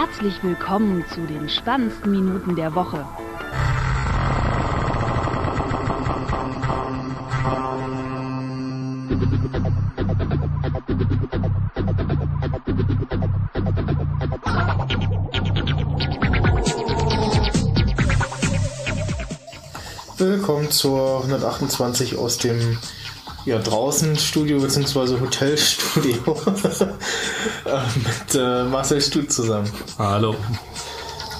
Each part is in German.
Herzlich willkommen zu den spannendsten Minuten der Woche. Willkommen zur 128 aus dem ja, draußen Studio bzw. Hotelstudio mit äh, Marcel Stut zusammen. Hallo.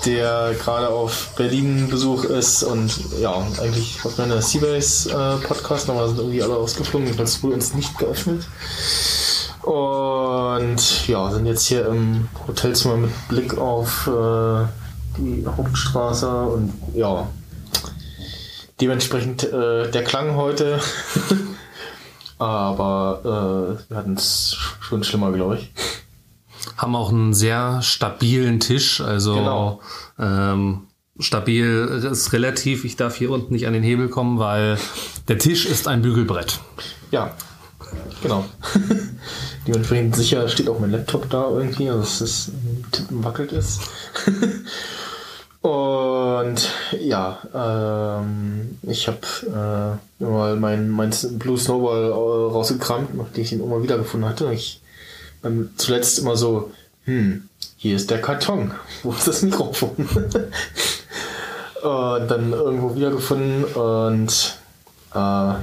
Der gerade auf Berlin Besuch ist und ja, eigentlich hat man eine Seabase äh, Podcast, aber sind irgendwie alle ausgeflogen, das wurde uns nicht geöffnet. Und ja, sind jetzt hier im Hotelzimmer mit Blick auf äh, die Hauptstraße und ja, dementsprechend äh, der Klang heute. Aber äh, wir hatten es schon schlimmer, glaube ich. Haben auch einen sehr stabilen Tisch, also Genau. ähm, stabil ist relativ. Ich darf hier unten nicht an den Hebel kommen, weil der Tisch ist ein Bügelbrett. Ja, genau. Dementsprechend sicher steht auch mein Laptop da irgendwie, also dass es Tippen wackelt ist. Und ja, ähm, ich habe äh, mal mein, mein Blue Snowball äh, rausgekramt, nachdem ich ihn immer wieder gefunden hatte. Ich beim zuletzt immer so, hm, hier ist der Karton, wo ist das Mikrofon? und dann irgendwo wiedergefunden und äh,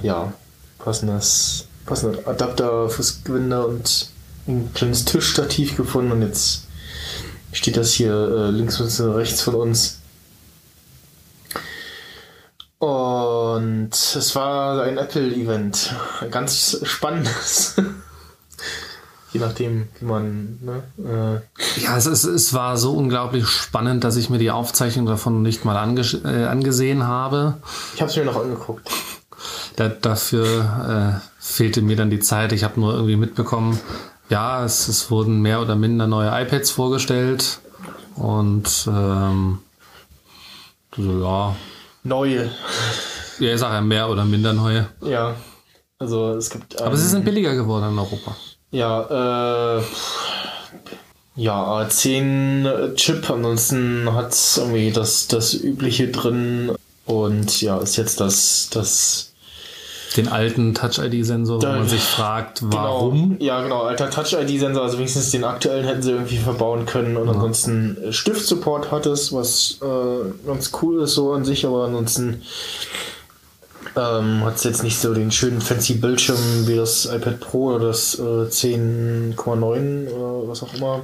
ja, passendes, passender Adapter fürs Gewinde und ein kleines Tischstativ gefunden und jetzt steht das hier äh, links und rechts von uns. Und es war ein Apple-Event. Ganz spannendes. Je nachdem, wie man. Ne, Ja, es, ist, es war so unglaublich spannend, dass ich mir die Aufzeichnung davon nicht mal ange äh, angesehen habe. äh, ich habe es mir noch angeguckt. Da, dafür äh, fehlte mir dann die Zeit. Ich habe nur irgendwie mitbekommen, ja, es, es wurden mehr oder minder neue iPads vorgestellt. Und ähm, so, ja, Neue. ja, ich sage ja mehr oder minder neue. Ja. Also es gibt. Aber sie ähm, sind billiger geworden in Europa. Ja, äh, ja, A10 Chip, ansonsten hat es irgendwie das, das Übliche drin und ja, ist jetzt das, das Den alten Touch-ID-Sensor, wo man sich fragt, warum. Genau, ja, genau, alter Touch-ID-Sensor, also wenigstens den aktuellen hätten sie irgendwie verbauen können und ansonsten äh, Stift-Support hat es, was äh, ganz cool ist so an sich, aber ansonsten ähm, hat es jetzt nicht so den schönen fancy Bildschirm wie das iPad Pro oder das äh, 10,9 oder was auch immer.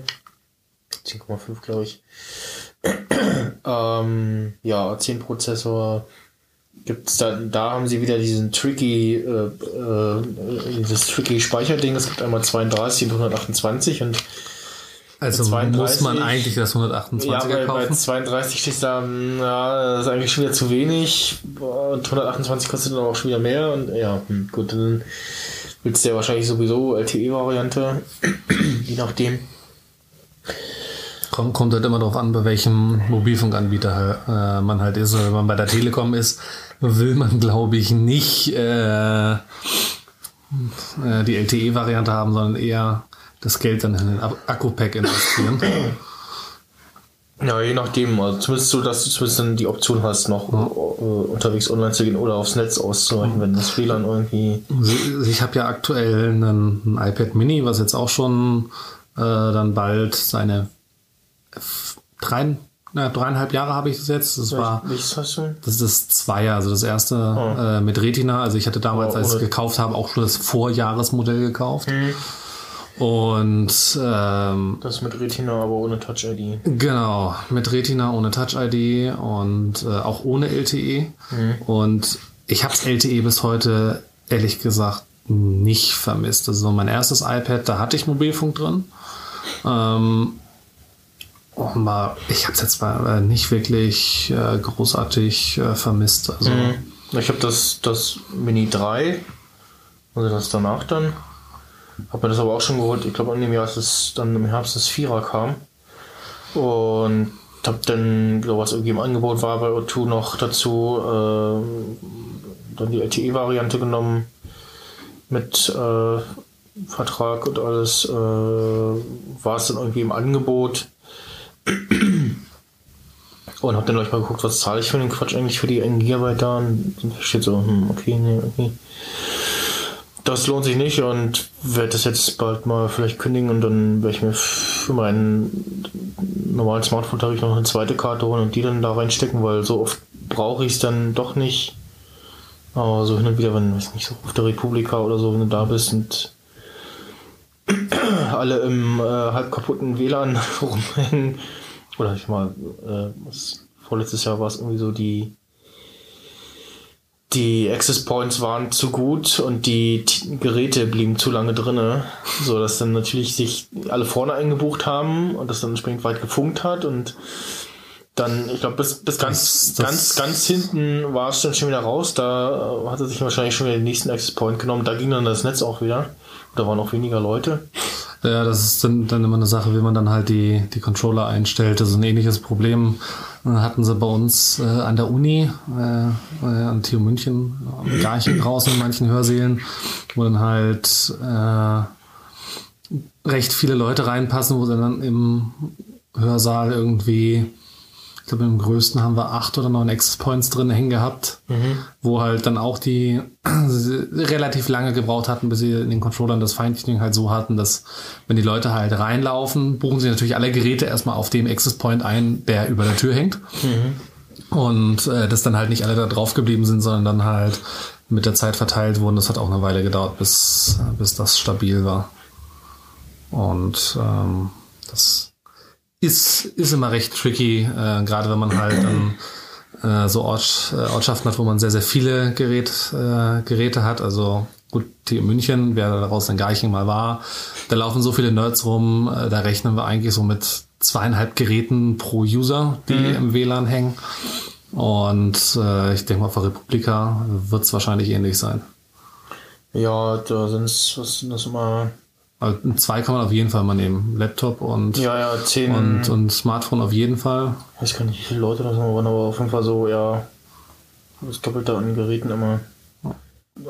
10,5 glaube ich. ähm, ja, 10 Prozessor gibt's da, da haben sie wieder diesen tricky, äh, äh, dieses tricky Speicherding. Es gibt einmal 32 und 128 und Also 32. muss man eigentlich das 128er ja, bei, bei kaufen. 32 steht da, ja, das ist eigentlich schon wieder zu wenig und 128 kostet dann auch schon wieder mehr und ja, hm, gut, dann willst du ja wahrscheinlich sowieso LTE-Variante, je nachdem. Kommt, kommt halt immer darauf an, bei welchem Mobilfunkanbieter äh, man halt ist. Wenn man bei der Telekom ist, will man, glaube ich, nicht äh, äh, die LTE-Variante haben, sondern eher das Geld dann in den Ak- Akku-Pack investieren. Ja, je nachdem, also zumindest so, dass du zumindest dann die Option hast, noch äh, unterwegs online zu gehen oder aufs Netz auszuweichen, wenn das WLAN irgendwie Ich habe ja aktuell einen, ein iPad Mini, was jetzt auch schon äh, dann bald seine drei, na, dreieinhalb Jahre habe ich das jetzt. Das war Welches hast du? das ist das Zweier, also das erste äh, mit Retina. Also ich hatte damals, Oh, als ich es gekauft habe, auch schon das Vorjahresmodell gekauft. Mhm. Und ähm, Das mit Retina, aber ohne Touch-ID. Genau, mit Retina ohne Touch-ID und äh, auch ohne LTE. Mhm. Und ich habe LTE bis heute ehrlich gesagt nicht vermisst. Also mein erstes iPad, da hatte ich Mobilfunk drin. Ähm, aber ich habe es jetzt mal, äh, nicht wirklich äh, großartig äh, vermisst. Also Ich habe das, das Mini 3, also das danach dann. Habe mir das aber auch schon geholt. Ich glaube, an dem Jahr, als es dann im Herbst das Vierer kam. Und habe dann, glaube was irgendwie im Angebot war bei O2 noch dazu, äh, dann die LTE-Variante genommen mit äh, Vertrag und alles. Äh, war es dann irgendwie im Angebot. Und hab dann gleich mal geguckt, was zahle ich für den Quatsch eigentlich für die 1 GB da und steht so, hm, okay, nee, okay. Das lohnt sich nicht und werde das jetzt bald mal vielleicht kündigen und dann werde ich mir für meinen normalen Smartphone-Tarif noch eine zweite Karte holen und die dann da reinstecken, weil so oft brauche ich es dann doch nicht. Aber so hin und wieder, wenn, weiß nicht, so auf der Republika oder so, wenn du da bist und alle im äh, halb kaputten WLAN rumhängen. Oder ich mal, äh, was, vorletztes Jahr war es irgendwie so, die die Access Points waren zu gut und die T Geräte blieben zu lange drinne, so dass dann natürlich sich alle vorne eingebucht haben und das dann entsprechend weit gefunkt hat und dann, ich glaube, bis, bis ganz, Das- das- ganz, ganz hinten war es dann schon wieder raus. Da hat er sich wahrscheinlich schon wieder den nächsten Access Point genommen. Da ging dann das Netz auch wieder. Da waren auch weniger Leute. Ja, das ist dann, dann immer eine Sache, wie man dann halt die, die Controller einstellt. Ist ein ähnliches Problem äh, hatten sie bei uns äh, an der Uni, äh, äh, an TU München, am Garchen draußen in manchen Hörsälen, wo dann halt äh, recht viele Leute reinpassen, wo dann im Hörsaal irgendwie, glaube im größten haben wir acht oder neun Access Points drin hängen gehabt, wo halt dann auch die relativ lange gebraucht hatten, bis sie in den Controllern das Feintuning halt so hatten, dass wenn die Leute halt reinlaufen, buchen sie natürlich alle Geräte erstmal auf dem Access Point ein, der über der Tür hängt. Und äh, dass dann halt nicht alle da drauf geblieben sind, sondern dann halt mit der Zeit verteilt wurden. Das hat auch eine Weile gedauert, bis, bis das stabil war. Und ähm, das ist, ist immer recht tricky, äh, gerade wenn man halt dann äh, so Ort, äh, Ortschaften hat, wo man sehr, sehr viele Gerät, äh, Geräte hat. Also gut, TU München, wer daraus in Garching mal war, da laufen so viele Nerds rum, äh, da rechnen wir eigentlich so mit zweieinhalb Geräten pro User, die im WLAN hängen. Und äh, ich denke mal, für Republika wird es wahrscheinlich ähnlich sein. Ja, da sind es, was sind das immer? Also zwei kann man auf jeden Fall mal nehmen. Laptop und, Ja, ja, 10. und, und Smartphone auf jeden Fall. ich weiß gar nicht, wie viele Leute das noch waren, aber auf jeden Fall so, ja, das Doppelte an Geräten immer.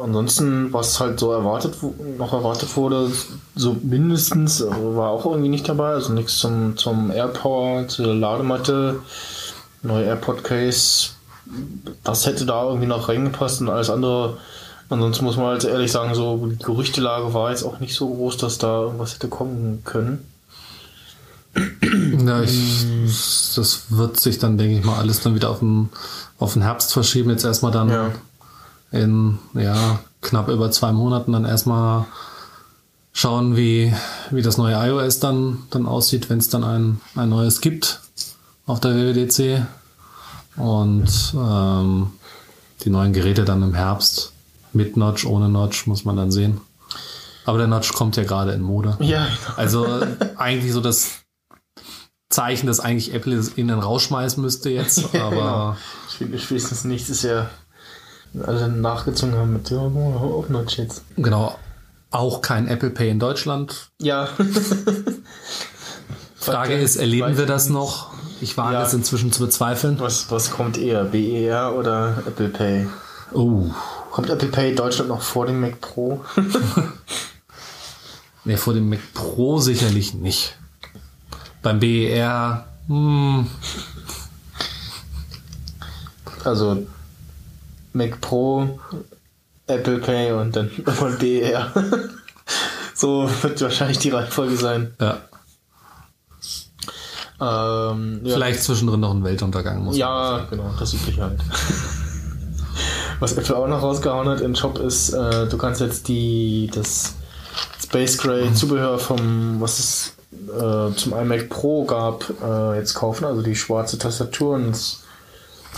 Ansonsten, was halt so erwartet, noch erwartet wurde, so mindestens, äh, war auch irgendwie nicht dabei. Also nichts zum, zum AirPower, zu der Ladematte, neue AirPod Case. Das hätte da irgendwie noch reingepasst und alles andere. Ansonsten muss man halt ehrlich sagen, so die Gerüchtelage war jetzt auch nicht so groß, dass da irgendwas hätte kommen können. Ja, ich, das wird sich dann, denke ich mal, alles dann wieder auf den, auf den Herbst verschieben. Jetzt erstmal dann Ja. in ja, knapp über zwei Monaten dann erstmal schauen, wie, wie das neue iOS dann, dann aussieht, wenn es dann ein, ein neues gibt auf der WWDC. Und ähm, die neuen Geräte dann im Herbst mit Notch, ohne Notch, muss man dann sehen. Aber der Notch kommt ja gerade in Mode. Ja, Also eigentlich so das Zeichen, dass eigentlich Apple es innen rausschmeißen müsste jetzt. Aber genau. Spätestens nächstes Jahr alle nachgezogen haben mit, ja, auf Notch jetzt. genau, auch kein Apple Pay in Deutschland. Ja. Frage ist, erleben wir das noch? Ich wage Ja. es inzwischen zu bezweifeln. Was, was kommt eher, BER oder Apple Pay? Oh, Kommt Apple Pay Deutschland noch vor dem Mac Pro? ne, vor dem Mac Pro sicherlich nicht. Beim BER, hm, Also Mac Pro, Apple Pay und dann irgendwann BER. so wird wahrscheinlich die Reihenfolge sein. ja, Ähm, ja. vielleicht zwischendrin noch ein Weltuntergang muss. Ja, genau, das übliche halt. Was Apple auch noch rausgehauen hat im Shop ist, äh, du kannst jetzt die das Space Gray Zubehör vom, was es äh, zum iMac Pro gab, äh, jetzt kaufen. Also die schwarze Tastatur und das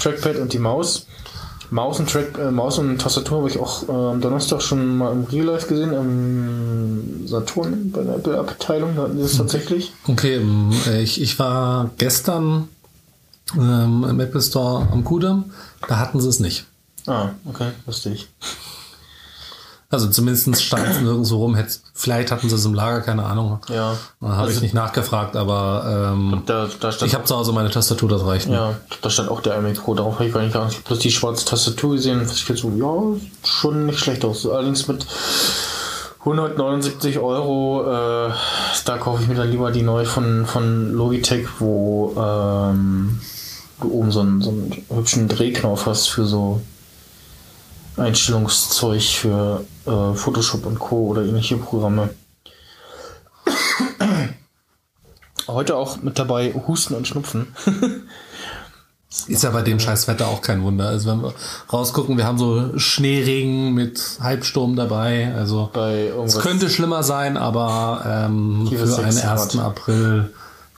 Trackpad und die Maus. Maus und, Track, äh, Maus und Tastatur habe ich auch äh, am Donnerstag schon mal im Real Life gesehen, am Saturn bei der Apple-Abteilung, da hatten sie es tatsächlich. Okay, ähm, ich, ich war gestern ähm, im Apple Store am Kudamm, da hatten sie es nicht. Ah, okay, wusste ich. Also zumindest stand es nirgendwo rum. Hätt, vielleicht hatten sie es im Lager, keine Ahnung. Ja. Habe ich nicht nachgefragt, aber ähm, Da, da stand ich habe zu Hause meine Tastatur, das reicht. Ja, da stand auch der iMac Pro, darauf habe ich gar nicht. Ich habe bloß die schwarze Tastatur gesehen ich so, ja, schon nicht schlecht aus. Allerdings mit 179 Euro, äh, da kaufe ich mir dann lieber die neue von, von Logitech, wo ähm, du oben so einen, so einen hübschen Drehknopf hast für so Einstellungszeug für äh, Photoshop und Co. oder ähnliche Programme. Heute auch mit dabei Husten und Schnupfen. Ist ja bei dem scheiß Wetter auch kein Wunder. Also wenn wir rausgucken, wir haben so Schneeregen mit Halbsturm dabei. Also es könnte schlimmer sein, aber ähm, für einen sechs 1. Grad. April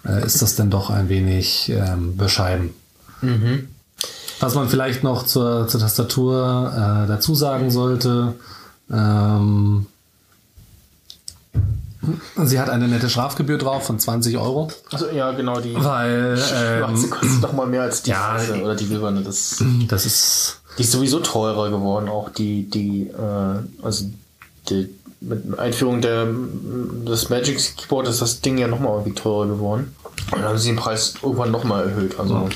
äh, ist das dann doch ein wenig ähm, bescheiden. Mhm. Was man vielleicht noch zur, zur Tastatur äh, dazu sagen sollte, ähm, sie hat eine nette Strafgebühr drauf von 20 Euro, Also, ja, genau, die weil schwarze ähm, kostet noch mal mehr als die ja, weiße oder die silberne. Das, das ist die ist sowieso teurer geworden, auch die, die, äh, also die, mit Einführung der, des Magic Keyboard ist das Ding ja noch mal irgendwie teurer geworden. Und dann haben sie den Preis irgendwann noch mal erhöht. Also,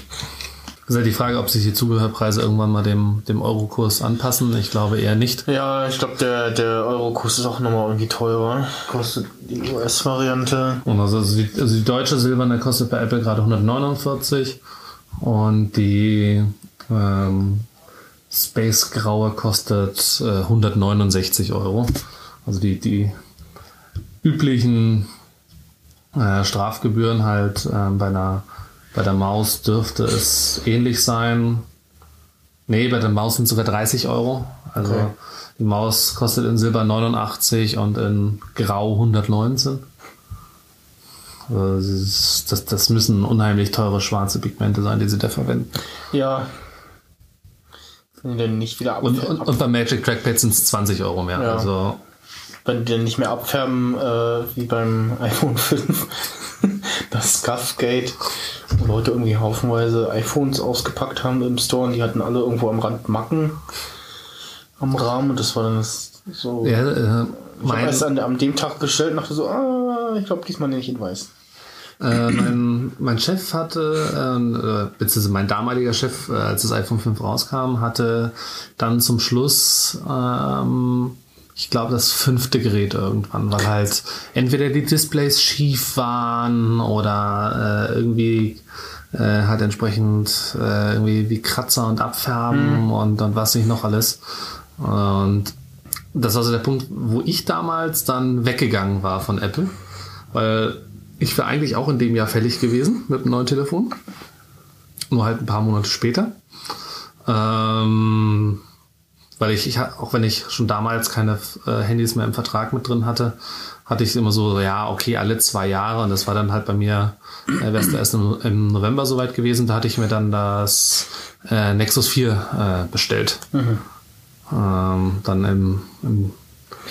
ist halt die Frage, ob sich die Zubehörpreise irgendwann mal dem, dem Eurokurs anpassen. Ich glaube eher nicht. ja, ich glaube, der, der Euro-Kurs ist auch noch mal irgendwie teurer. Kostet die US-Variante. Und also, die, also die deutsche silberne kostet bei Apple gerade 149 und die ähm, Space Graue kostet äh, 169 Euro. Also die, die üblichen äh, Strafgebühren halt äh, bei, einer, bei der Maus dürfte es ähnlich sein. Nee, bei der Maus sind es sogar 30 Euro. Also Okay. die Maus kostet in Silber 89 und in Grau 119. Also das, das, müssen unheimlich teure schwarze Pigmente sein, die sie da verwenden. Ja. Wenn die denn nicht wieder Und, abfärben, und, und beim Magic Trackpad sind es 20 Euro mehr. Ja. Also wenn die denn nicht mehr abfärben, äh, wie beim iPhone 5. das Scuffgate, wo Leute irgendwie haufenweise iPhones ausgepackt haben im Store und die hatten alle irgendwo am Rand Macken am Rahmen und das war dann das so. ja, äh, ich habe erst an, an dem Tag bestellt und dachte so, ah, ich glaube diesmal nicht in weiß. äh, mein, mein Chef hatte, äh, beziehungsweise mein damaliger Chef, äh, als das iPhone 5 rauskam, hatte dann zum Schluss, ähm, ich glaube, das fünfte Gerät irgendwann, weil halt entweder die Displays schief waren oder äh, irgendwie äh, halt entsprechend äh, irgendwie wie Kratzer und Abfärben und, und was nicht noch alles. Und das war so der Punkt, wo ich damals dann weggegangen war von Apple, weil ich wäre eigentlich auch in dem Jahr fällig gewesen mit einem neuen Telefon. Nur halt ein paar Monate später. Ähm, weil ich, ich, auch wenn ich schon damals keine äh, Handys mehr im Vertrag mit drin hatte, hatte ich immer so, ja, okay, alle zwei Jahre. Und das war dann halt bei mir, äh, wäre es erst im, im November soweit gewesen. Da hatte ich mir dann das äh, Nexus 4 äh, bestellt. Ähm, dann im, im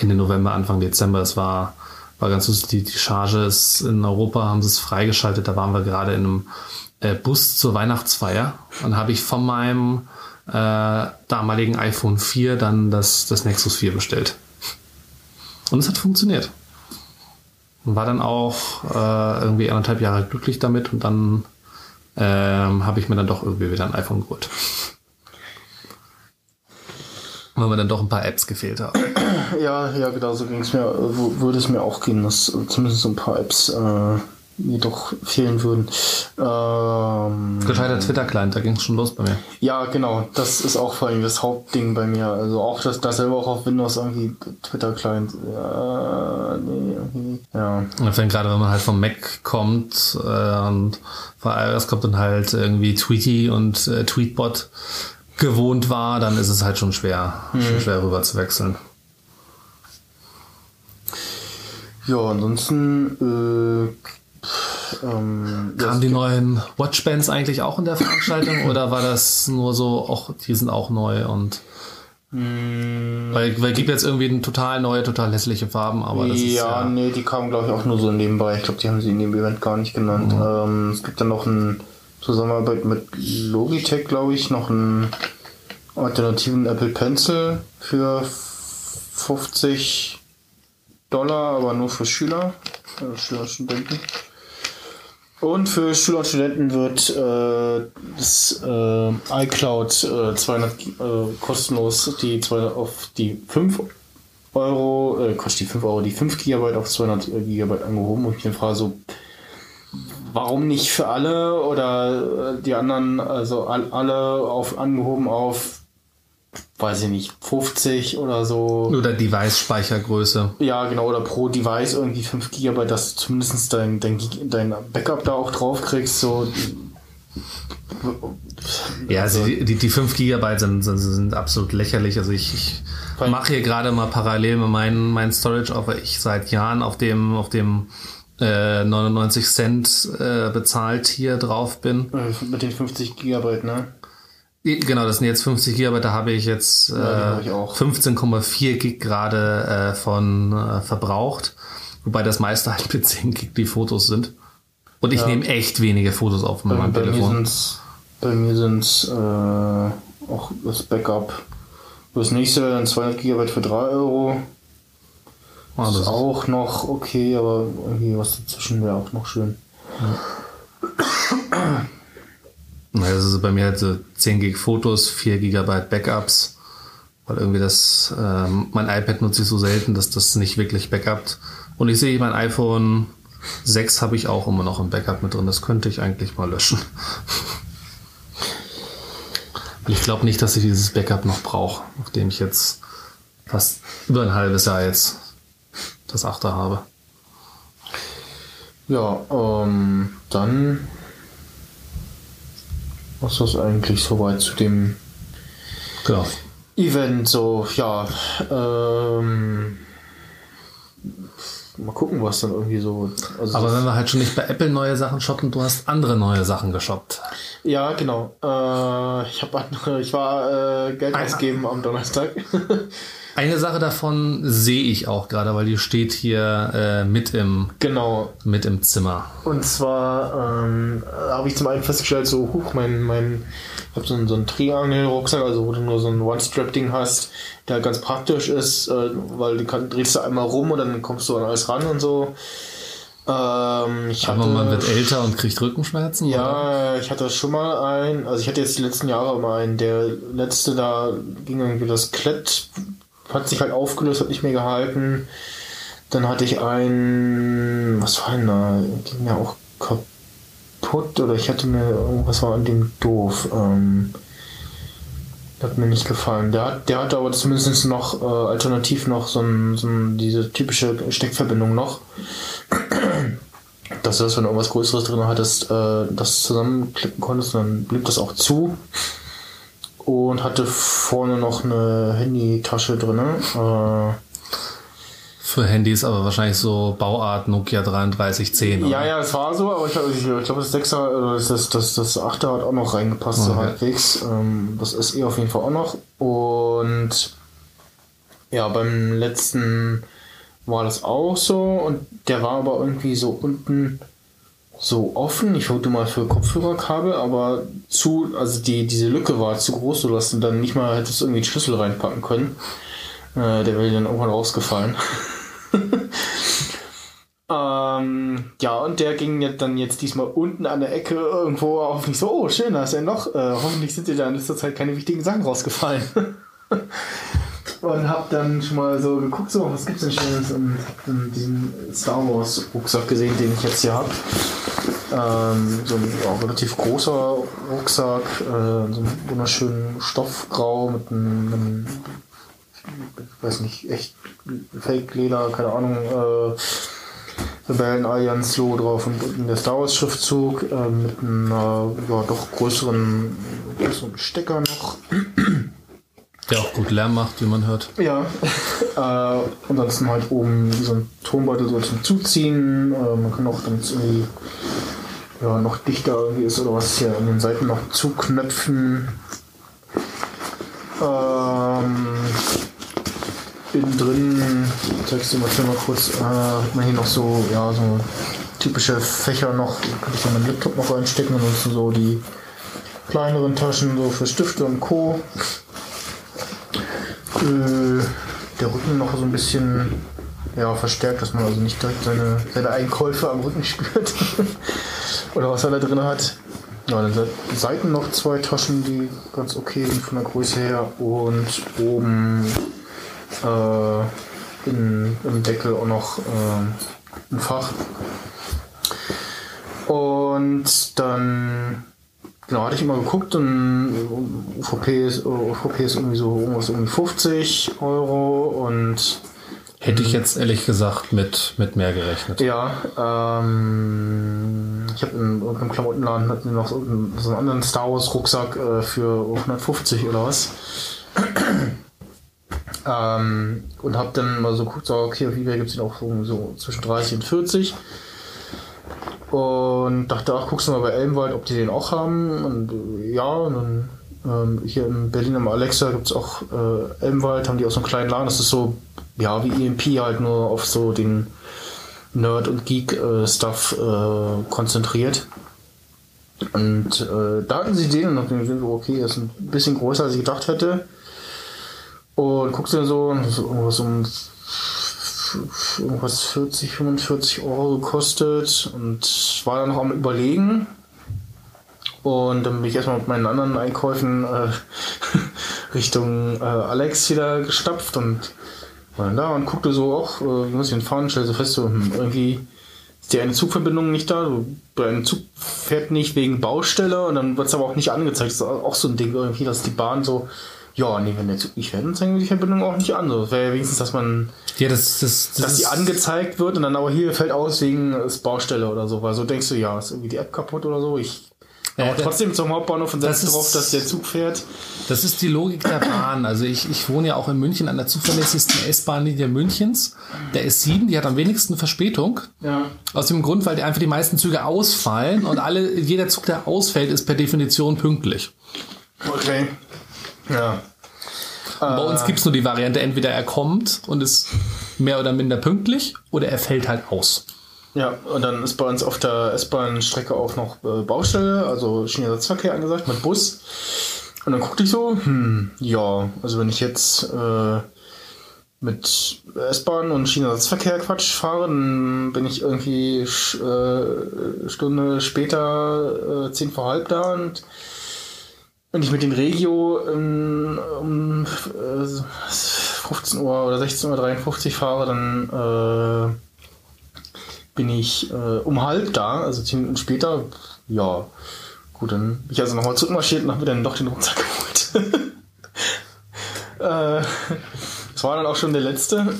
Ende November, Anfang Dezember. Es war, war ganz lustig. Die, die Charge ist in Europa, haben sie es freigeschaltet. Da waren wir gerade in einem äh, Bus zur Weihnachtsfeier. Dann habe ich von meinem äh, damaligen iPhone 4 dann das, das Nexus 4 bestellt. Und es hat funktioniert. Und war dann auch äh, irgendwie anderthalb Jahre glücklich damit und dann ähm, habe ich mir dann doch irgendwie wieder ein iPhone geholt. Weil mir dann doch ein paar Apps gefehlt haben. Ja, ja, genau so ging es mir, würde es mir auch gehen, dass zumindest so ein paar Apps äh, mir doch fehlen würden. Ähm, Gescheiter Twitter-Client, da ging es schon los bei mir. Ja, genau. Das ist auch vor allem das Hauptding bei mir. Also auch das, das selber auch auf Windows irgendwie Twitter-Client. Ja, nee, irgendwie. Ja. Und wenn gerade wenn man halt vom Mac kommt äh, und von iOS kommt dann halt irgendwie Tweety und äh, Tweetbot gewohnt war, dann ist es halt schon schwer, schon schwer rüber zu wechseln. Ja, ansonsten äh, ähm, ja, Kamen die neuen Watchbands eigentlich auch in der Veranstaltung oder war das nur so, auch die sind auch neu und weil, weil gibt jetzt irgendwie eine total neue, total hässliche Farben, aber das ist ja, ja, nee, die kamen glaube ich auch nur so nebenbei. Ich glaube, die haben sie in dem Event gar nicht genannt. Ähm, es gibt dann noch ein Zusammenarbeit mit Logitech, glaube ich, noch einen alternativen Apple Pencil für 50 Dollar, aber nur für Schüler, äh, Schüler und Studenten. Und für Schüler und Studenten wird äh, das äh, iCloud äh, 200 äh, kostenlos die 200 auf die 5 Euro, äh, Quatsch, die 5 Euro, die 5 GB auf 200 GB angehoben und ich dann frage so, warum nicht für alle oder äh, die anderen, also all, alle auf angehoben auf, weiß ich nicht, 50 oder so. Oder Device-Speichergröße. Ja, genau, oder pro Device irgendwie 5 GB, dass du zumindest dein, dein, dein Backup da auch drauf kriegst, so. Ja, also die, die, die 5 GB sind, sind, sind absolut lächerlich. Also ich, ich mache hier gerade mal parallel mit meinem mein Storage auf, weil ich seit Jahren auf dem, auf dem äh, 99 Cent äh, bezahlt hier drauf bin. Äh, Mit den 50 Gigabyte, ne? Genau, das sind jetzt 50 Gigabyte, da habe ich jetzt äh, Ja, die hab ich auch. 15,4 Gig gerade äh, von äh, verbraucht. Wobei das meiste halt mit 10 Gig die Fotos sind. Und ich Ja. nehme echt wenige Fotos auf mit Bei, meinem bei mir Telefon. sind's, bei mir sind's äh, auch das Backup. Das nächste dann 200 GB für 3 Euro. Ah, Das ist auch noch okay, aber irgendwie was dazwischen wäre auch noch schön. Na, Das ist bei mir halt so 10 Gig Fotos, 4 Gigabyte Backups. Weil irgendwie das, ähm, mein iPad nutze ich so selten, dass das nicht wirklich backupt. Und ich sehe, mein iPhone 6 habe ich auch immer noch im Backup mit drin. Das könnte ich eigentlich mal löschen. Weil ich glaube nicht, dass ich dieses Backup noch brauche, nachdem ich jetzt fast über ein halbes Jahr jetzt das Achter habe. Ja, ähm, dann was ist das eigentlich soweit zu dem Genau. Event? So, ja, ähm, mal gucken, was dann irgendwie so. Also Aber wenn wir halt schon nicht bei Apple neue Sachen shoppen, du hast andere neue Sachen geshoppt. Ja, genau. Äh, ich, hab, andere- ich war äh, Geld Ah, ja. ausgeben am Donnerstag. Eine Sache davon sehe ich auch gerade, weil die steht hier äh, mit, im, genau. mit im Zimmer. Und zwar ähm, habe ich zum einen festgestellt, so, huch, mein, mein, ich habe so einen, so einen Triangel-Rucksack, also wo du nur so ein One-Strap-Ding hast, der ganz praktisch ist, äh, weil du kann, drehst du einmal rum und dann kommst du an alles ran und so. Ähm, ich Aber hatte- man wird älter und kriegt Rückenschmerzen? oder? Ja, ich hatte schon mal einen, also ich hatte jetzt die letzten Jahre mal einen, der letzte da ging irgendwie das Klett, hat sich halt aufgelöst, hat nicht mehr gehalten. Dann hatte ich einen, was war denn da, ging ja auch kaputt oder ich hatte mir, irgendwas war an dem doof. Ähm, hat mir nicht gefallen. Der, der hatte aber zumindest noch äh, alternativ noch so, ein, so ein, diese typische Steckverbindung noch dass du das, wenn du irgendwas Größeres drin hattest, äh, das zusammenklippen konntest, dann blieb das auch zu. Und hatte vorne noch eine Handytasche drin. Äh, Für Handys aber wahrscheinlich so Bauart Nokia 3310. ja, oder? ja, es war so, aber ich glaube, ich, ich glaub, das 6er, oder das, das, das, das 8er hat auch noch reingepasst, so Okay. halbwegs. Ähm, das ist eh auf jeden Fall auch noch. Und ja, beim letzten war das auch so und der war aber irgendwie so unten so offen. Ich wollte mal für Kopfhörerkabel, aber zu, also die, diese Lücke war zu groß, sodass du dann nicht mal hättest irgendwie den Schlüssel reinpacken können. Äh, der wäre dann irgendwann rausgefallen. ähm, ja, und der ging jetzt dann jetzt diesmal unten an der Ecke irgendwo auf mich so, oh schön, da ist er noch. Äh, hoffentlich sind dir da in letzter Zeit keine wichtigen Sachen rausgefallen. und hab dann schon mal so geguckt, so, was gibt's denn Schönes und hab dann diesen Star Wars Rucksack gesehen, den ich jetzt hier hab. Ähm, so ein ja, relativ großer Rucksack, äh, so einen wunderschönen Stoffgrau mit einem, einem ich weiß nicht, echt Fake-Leder, keine Ahnung, äh, Rebellen-Allianz-Logo drauf und unten der Star Wars-Schriftzug äh, mit einer ja, doch größeren, größeren Stecker noch. Der auch gut Lärm macht, wie man hört. Ja. äh, ansonsten halt oben so ein Tonbeutel so zum Zuziehen. Äh, man kann auch, es irgendwie ja, noch dichter irgendwie ist oder was hier an den Seiten noch zuknöpfen. Ähm, innen drin, zeigst du mal schon mal kurz, äh, hat man hier noch so, ja, so typische Fächer noch, kann ich dann meinen Laptop noch reinstecken, ansonsten so die kleineren Taschen so für Stifte und Co. Äh, der Rücken noch so ein bisschen ja, verstärkt, dass man also nicht direkt seine, seine Einkäufe am Rücken spürt. Oder was er da drin hat. Ja, dann se- Seiten noch zwei Taschen, die ganz okay sind von der Größe her. Und oben äh, in, im Deckel auch noch äh, ein Fach. Und dann genau, hatte ich immer geguckt und UVP ist, UVP ist irgendwie so irgendwas irgendwie 50 Euro und Hätte ich jetzt ehrlich gesagt mit, mit mehr gerechnet. ja, ähm, ich habe in irgendeinem Klamottenladen hatten die noch so einen, so einen anderen Star Wars Rucksack äh, für 150 oder was. ähm, und habe dann mal so geguckt, so, okay, auf eBay gibt es den auch so, so zwischen 30 und 40. Und dachte, ach, guckst du mal bei Elmwald, ob die den auch haben. Und äh, ja, und dann ähm, hier in Berlin am Alexa gibt es auch äh, Elmwald, haben die auch so einen kleinen Laden. Das ist so, ja, wie EMP halt nur auf so den Nerd- und Geek-Stuff äh, konzentriert. Und äh, da hatten sie den und dachten sie so, okay, ist ein bisschen größer, als ich gedacht hätte. Und guckst du so, ist irgendwas um irgendwas 40, 45 Euro gekostet und war dann noch am überlegen. Und dann bin ich erstmal mit meinen anderen Einkäufen äh, Richtung äh, Alex wieder gestapft und war dann da und guckte so auch, äh, muss ich denn fahren, stell so fest, so, hm, irgendwie ist die eine Zugverbindung nicht da, so, ein Zug fährt nicht wegen Baustelle und dann wird es aber auch nicht angezeigt. Das ist auch so ein Ding irgendwie, dass die Bahn so, ja, nee, wenn der Zug nicht fährt, dann zeigen wir die Verbindung auch nicht an. So, das wäre ja wenigstens, dass man Ja, das, das, das dass die angezeigt wird und dann aber hier fällt aus wegen Baustelle oder so, weil so denkst du, ja, ist irgendwie die App kaputt oder so. Ich Ja, aber das- trotzdem zum Hauptbahnhof und das setze ist- drauf, dass der Zug fährt. Das ist die Logik der Bahn. Also ich, ich wohne ja auch in München an der zuverlässigsten S-Bahn-Linie Münchens. Der S7, die hat am wenigsten Verspätung. Ja. Aus dem Grund, weil die einfach die meisten Züge ausfallen und alle, jeder Zug, der ausfällt, ist per Definition pünktlich. Okay. Ja. Und bei uns gibt's nur die Variante, entweder er kommt und ist mehr oder minder pünktlich oder er fällt halt aus. Ja, und dann ist bei uns auf der S-Bahn-Strecke auch noch äh, Baustelle, also Schienenersatzverkehr angesagt mit Bus. Und dann guckte ich so, hm, ja, also wenn ich jetzt äh, mit S-Bahn und Schienenersatzverkehr Quatsch fahre, dann bin ich irgendwie äh, Stunde später äh, zehn vor halb da und wenn ich mit den Regio ähm, um äh, 15 Uhr oder 16.53 Uhr fahre, dann äh, bin ich äh, um halb da, also 10 Minuten später. Ja, gut, dann bin ich also nochmal zurückmarschiert und habe mir dann doch den Rucksack geholt. äh, das war dann auch schon der letzte.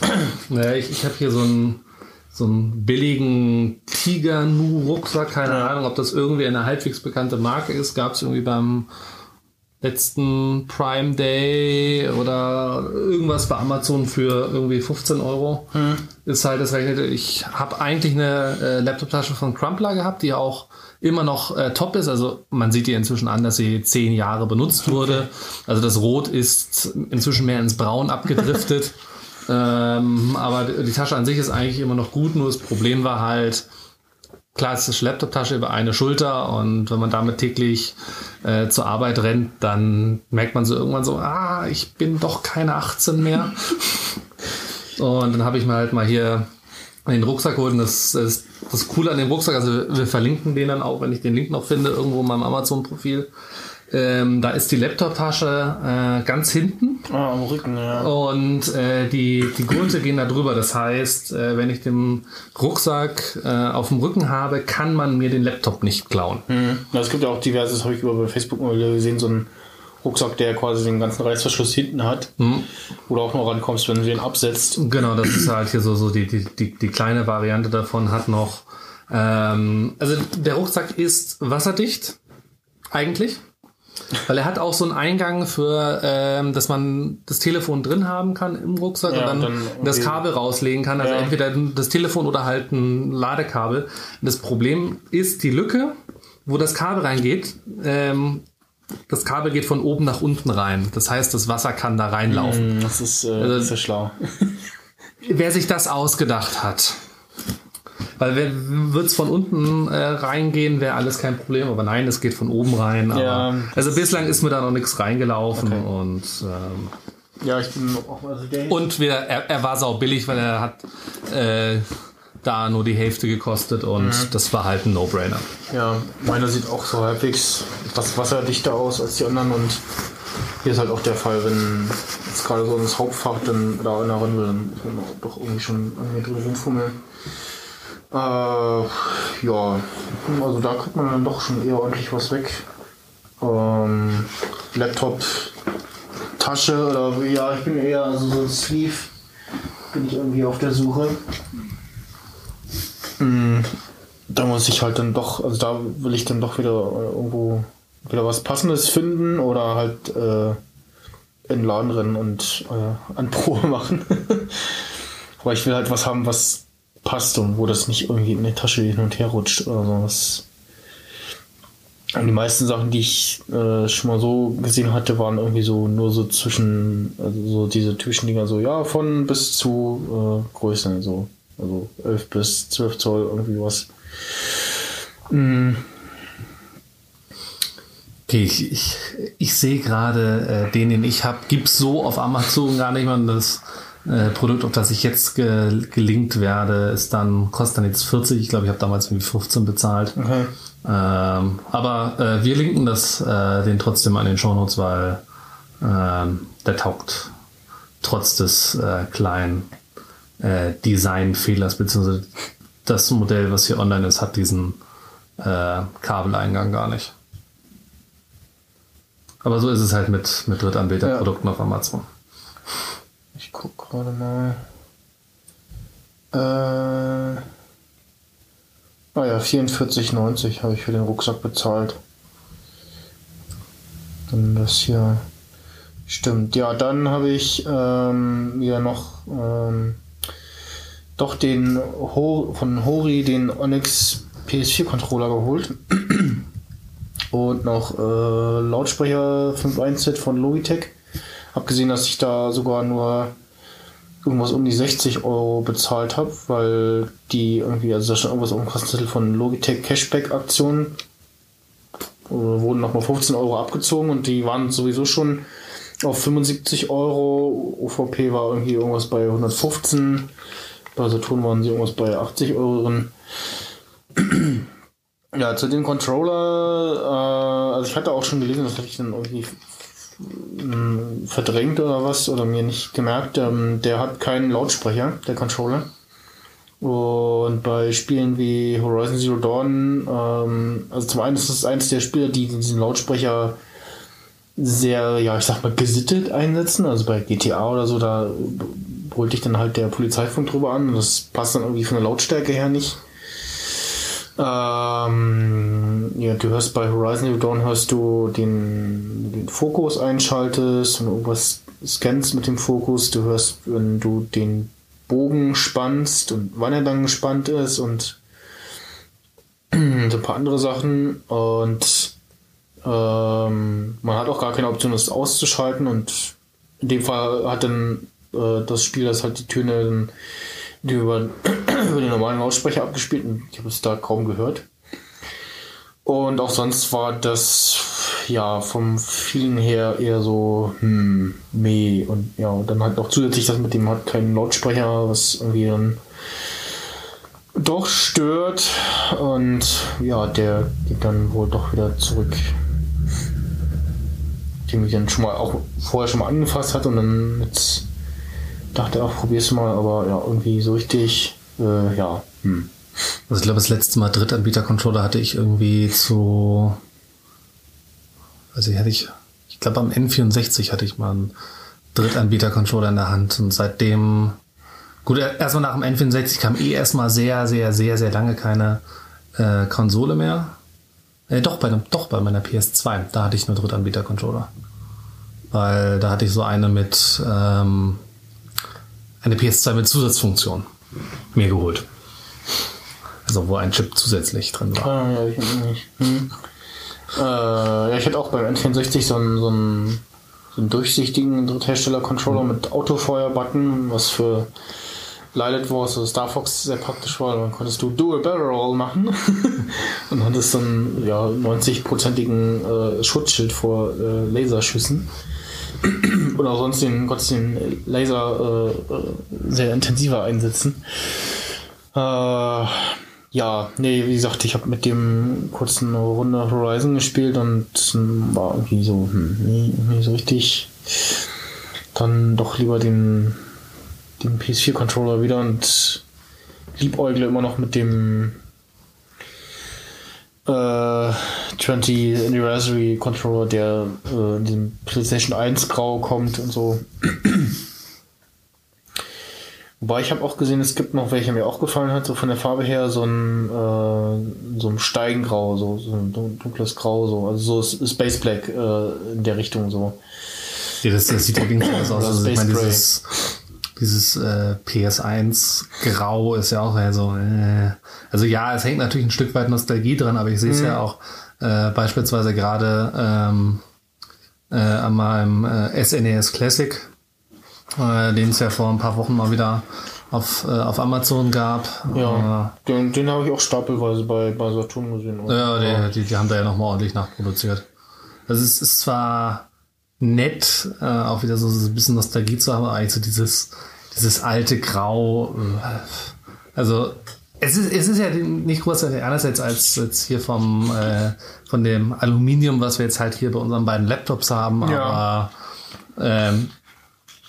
Ja, ich ich habe hier so einen, so einen billigen Tiger-Nu-Rucksack. Keine Ja. Ahnung, ob das irgendwie eine halbwegs bekannte Marke ist. Gab es irgendwie beim letzten Prime Day oder irgendwas bei Amazon für irgendwie 15 Euro. Ist halt das rechnet. Ich habe eigentlich eine äh, Laptop-Tasche von Crumpler gehabt, die auch immer noch äh, top ist. Also man sieht ihr inzwischen an, dass sie zehn Jahre benutzt wurde. Also das Rot ist inzwischen mehr ins Braun abgedriftet. ähm, aber die Tasche an sich ist eigentlich immer noch gut. Nur das Problem war halt, klassische Laptop-Tasche über eine Schulter und wenn man damit täglich äh, zur Arbeit rennt, dann merkt man so irgendwann so, ah, ich bin doch keine 18 mehr. und dann habe ich mir halt mal hier den Rucksack geholt und das, das, das Coole an dem Rucksack, also wir, wir verlinken den dann auch, wenn ich den Link noch finde, irgendwo in meinem Amazon-Profil. Ähm, da ist die Laptop-Tasche äh, ganz hinten Ah, am Rücken, ja. und äh, die, die Gurte gehen da drüber. Das heißt, äh, wenn ich den Rucksack äh, auf dem Rücken habe, kann man mir den Laptop nicht klauen. Mhm. Es gibt ja auch diverses, habe ich über bei Facebook mal gesehen, so einen Rucksack, der quasi den ganzen Reißverschluss hinten hat, wo du auch noch rankommst, wenn du den absetzt. Genau, das ist halt hier so, so die, die, die, die kleine Variante davon hat noch. Ähm, also der Rucksack ist wasserdicht, eigentlich. Weil er hat auch so einen Eingang für, ähm, dass man das Telefon drin haben kann im Rucksack Ja, und dann, dann das Kabel rauslegen kann. Also Ja. entweder das Telefon oder halt ein Ladekabel. Das Problem ist die Lücke, wo das Kabel reingeht. Ähm, das Kabel geht von oben nach unten rein. Das heißt, das Wasser kann da reinlaufen. Das ist äh, Also- sehr schlau. wer sich das ausgedacht hat. Weil wird es von unten äh, reingehen, wäre alles kein Problem. Aber nein, es geht von oben rein. Ja. also bislang ist mir da noch nichts reingelaufen. Und, ähm, Ja, ich bin auch also der und wir, er, er war sau billig, weil er hat äh, da nur die Hälfte gekostet. Und das war halt ein No-Brainer. Ja, meiner sieht auch so halbwegs was wasserdichter aus als die anderen und hier ist halt auch der Fall, wenn jetzt gerade so ins Hauptfach dann da erinnern will, dann muss man doch irgendwie schon irgendwie drin rumfummeln. Äh, ja, also da kriegt man dann doch schon eher ordentlich was weg. Ähm, Laptop, Tasche oder ja, ich bin eher also so ein Sleeve, bin ich irgendwie auf der Suche. Mm, da muss ich halt dann doch, also da will ich dann doch wieder äh, irgendwo wieder was Passendes finden oder halt äh, in den Laden rennen und äh, an Probe machen. Weil ich will halt was haben, was passt und wo das nicht irgendwie in die Tasche hin und her rutscht oder sowas. Und die meisten Sachen, die ich äh, schon mal so gesehen hatte, waren irgendwie so nur so zwischen, also so diese typischen Dinger, so ja, von bis zu äh, Größen, so. Also 11 bis 12 Zoll, irgendwie was. Mm. Okay, ich, ich, ich sehe gerade, äh, den, den ich habe, gibt es so auf Amazon gar nicht mehr. Das äh, Produkt, auf das ich jetzt ge gelinkt werde, ist dann, kostet dann jetzt 40. Ich glaube, ich habe damals irgendwie 15 bezahlt. Okay. Ähm, aber äh, wir linken das äh, den trotzdem an den Shownotes, weil ähm, der taugt trotz des äh, kleinen äh, Designfehlers, beziehungsweise das Modell, was hier online ist, hat diesen Kabeleingang gar nicht. Aber so ist es halt mit, mit Drittanbieterprodukten ja. auf Amazon. Ich guck gerade mal. Äh. Ah ja, 44,90 habe ich für den Rucksack bezahlt. Dann das hier. Stimmt. Ja, dann habe ich ähm, ja noch ähm, doch den Ho von Hori den Onyx PS4 Controller geholt. Und noch äh, Lautsprecher 5.1 Set von Logitech. Hab gesehen, dass ich da sogar nur irgendwas um die 60 Euro bezahlt habe, weil die irgendwie, also da stand irgendwas um Kostenzettel von Logitech Cashback Aktionen. Wurden nochmal 15 Euro abgezogen und die waren sowieso schon auf 75 Euro. OVP war irgendwie irgendwas bei 115. Bei Saturn waren sie irgendwas bei 80 Euro drin. Ja, zu dem Controller, äh, also ich hatte auch schon gelesen, das hatte ich dann irgendwie verdrängt oder was oder mir nicht gemerkt. Ähm, der hat keinen Lautsprecher, der Controller. Und bei Spielen wie Horizon Zero Dawn, ähm, also zum einen ist es eines der Spiele, die diesen Lautsprecher sehr, ja, ich sag mal, gesittet einsetzen. Also bei GTA oder so, da brüllt dich dann halt der Polizeifunk drüber an und das passt dann irgendwie von der Lautstärke her nicht. Ähm, ja, du hörst bei Horizon Zero Dawn hörst du den, den Fokus einschaltest und irgendwas scannst mit dem Fokus. Du hörst, wenn du den Bogen spannst und wann er dann gespannt ist und ein paar andere Sachen. Und ähm, man hat auch gar keine Option, das auszuschalten. Und in dem Fall hat dann äh, das Spiel, das halt die Töne die über, über den normalen Lautsprecher abgespielt und ich habe es da kaum gehört. Und auch sonst war das ja vom Feeling her eher so hm, meh und ja, und dann halt noch zusätzlich das mit dem hat keinen Lautsprecher, was irgendwie dann doch stört und ja, der geht dann wohl doch wieder zurück. Den ich dann schon mal auch vorher schon mal angefasst hat und dann jetzt dachte auch, probier's mal, aber ja, irgendwie so richtig, äh, ja. Hm. Also ich glaube, das letzte Mal Drittanbieter-Controller hatte ich irgendwie zu, also hatte ich, ich glaube am N64 hatte ich mal einen Drittanbieter-Controller in der Hand und seitdem, gut, erstmal nach dem N64 kam eh erstmal sehr, sehr, sehr, sehr lange keine äh, Konsole mehr. Äh, doch, bei, doch, bei meiner PS2, da hatte ich nur Drittanbieter-Controller. Weil da hatte ich so eine mit, ähm, eine PS2 mit Zusatzfunktion mir geholt. Also wo ein Chip zusätzlich drin war. Ah, ja, ich nicht. Hm. Äh, ja, ich hatte auch beim N64 so einen, so einen, so einen durchsichtigen Dritthersteller-Controller mit Autofeuer-Button, was für Lilith Wars oder Star Fox sehr praktisch war. Dann konntest du Dual Barrel Roll machen und hattest dann ja 90-prozentigen äh, Schutzschild vor äh, Laserschüssen. Oder sonst den, Gott, den Laser äh, äh, sehr intensiver einsetzen. Äh, ja, nee, wie gesagt, ich habe mit dem kurzen Runde Horizon gespielt und war irgendwie so, hm, nie, nie so richtig dann doch lieber den, den PS4-Controller wieder und liebäugle immer noch mit dem äh, 20 Anniversary Controller, der äh, in diesem PlayStation 1 Grau kommt und so. Wobei ich habe auch gesehen, es gibt noch welche, mir auch gefallen hat, so von der Farbe her, so ein, äh, so ein Steigengrau, so, so ein dunkles Grau, so, also so Space Black äh, in der Richtung so. Ja, das, das sieht ja irgendwie aus. Also, ich Space meine, dieses, dieses äh, PS1 Grau ist ja auch eher so. Äh, also ja, es hängt natürlich ein Stück weit Nostalgie dran, aber ich sehe es ja auch äh, beispielsweise gerade ähm, äh, an meinem äh, SNES Classic, äh, den es ja vor ein paar Wochen mal wieder auf, äh, auf Amazon gab. Ja, den, den habe ich auch stapelweise bei, bei Saturn gesehen. Äh, ja, die, die, die haben da ja nochmal ordentlich nachproduziert. Also es ist zwar nett, äh, auch wieder so, so ein bisschen Nostalgie zu haben, aber eigentlich so dieses, dieses alte Grau. Äh, also es ist, es ist ja nicht großartig anders jetzt als jetzt hier vom äh, von dem Aluminium, was wir jetzt halt hier bei unseren beiden Laptops haben, Ja. aber ähm,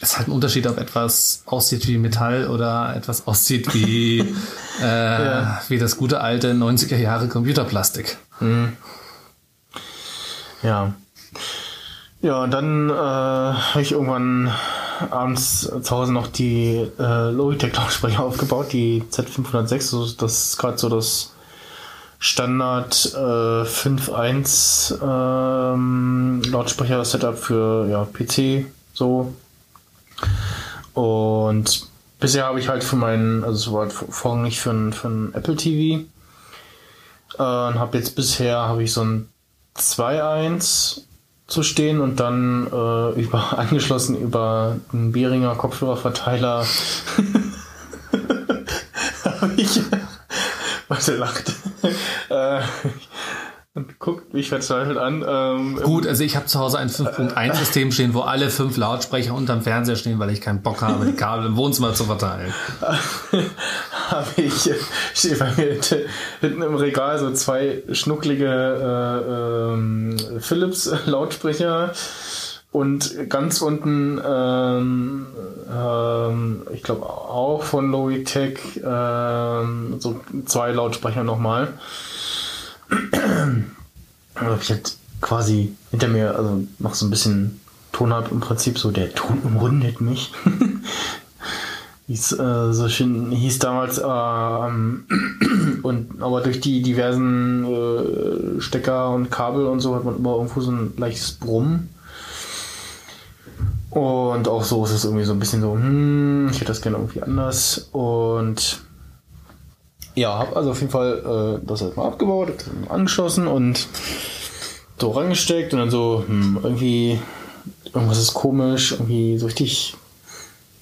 es ist halt ein Unterschied, ob etwas aussieht wie Metall oder etwas aussieht wie, äh, wie das gute alte 90er Jahre Computerplastik. Ja. Ja, und dann äh, habe ich irgendwann abends zu Hause noch die äh, Logitech Lautsprecher aufgebaut, die Z506. So, das ist gerade so das Standard äh, 5.1 ähm, Lautsprecher-Setup für ja, PC. So. Und bisher habe ich halt für meinen, also es war vorrangig für ein, für ein Apple TV. Äh, und habe jetzt bisher habe ich so ein 2.1 zu stehen und dann äh, über angeschlossen über einen Behringer Kopfhörerverteiler. Habe ich was er lacht. Äh, und guckt mich verzweifelt an ähm, Gut, also ich habe zu Hause ein 5.1 System stehen, wo alle fünf Lautsprecher unterm Fernseher stehen, weil ich keinen Bock habe, die Kabel im Wohnzimmer zu verteilen. habe ich steht bei mir hinten- im Regal so zwei schnucklige äh, ähm, Philips Lautsprecher und ganz unten ähm, ähm, ich glaube auch von Logitech ähm, so zwei Lautsprecher nochmal habe ich halt quasi hinter mir also noch so ein bisschen Ton hab im Prinzip so der Ton umrundet mich. Hieß, äh, so schön hieß damals ähm, und aber durch die diversen äh, Stecker und Kabel und so hat man immer irgendwo so ein leichtes Brummen. Und auch so ist es irgendwie so ein bisschen so hm, ich hätte das gerne irgendwie anders. Und ja habe also auf jeden Fall äh, das halt mal abgebaut angeschlossen und so rangesteckt und dann so hm, irgendwie irgendwas ist komisch irgendwie so richtig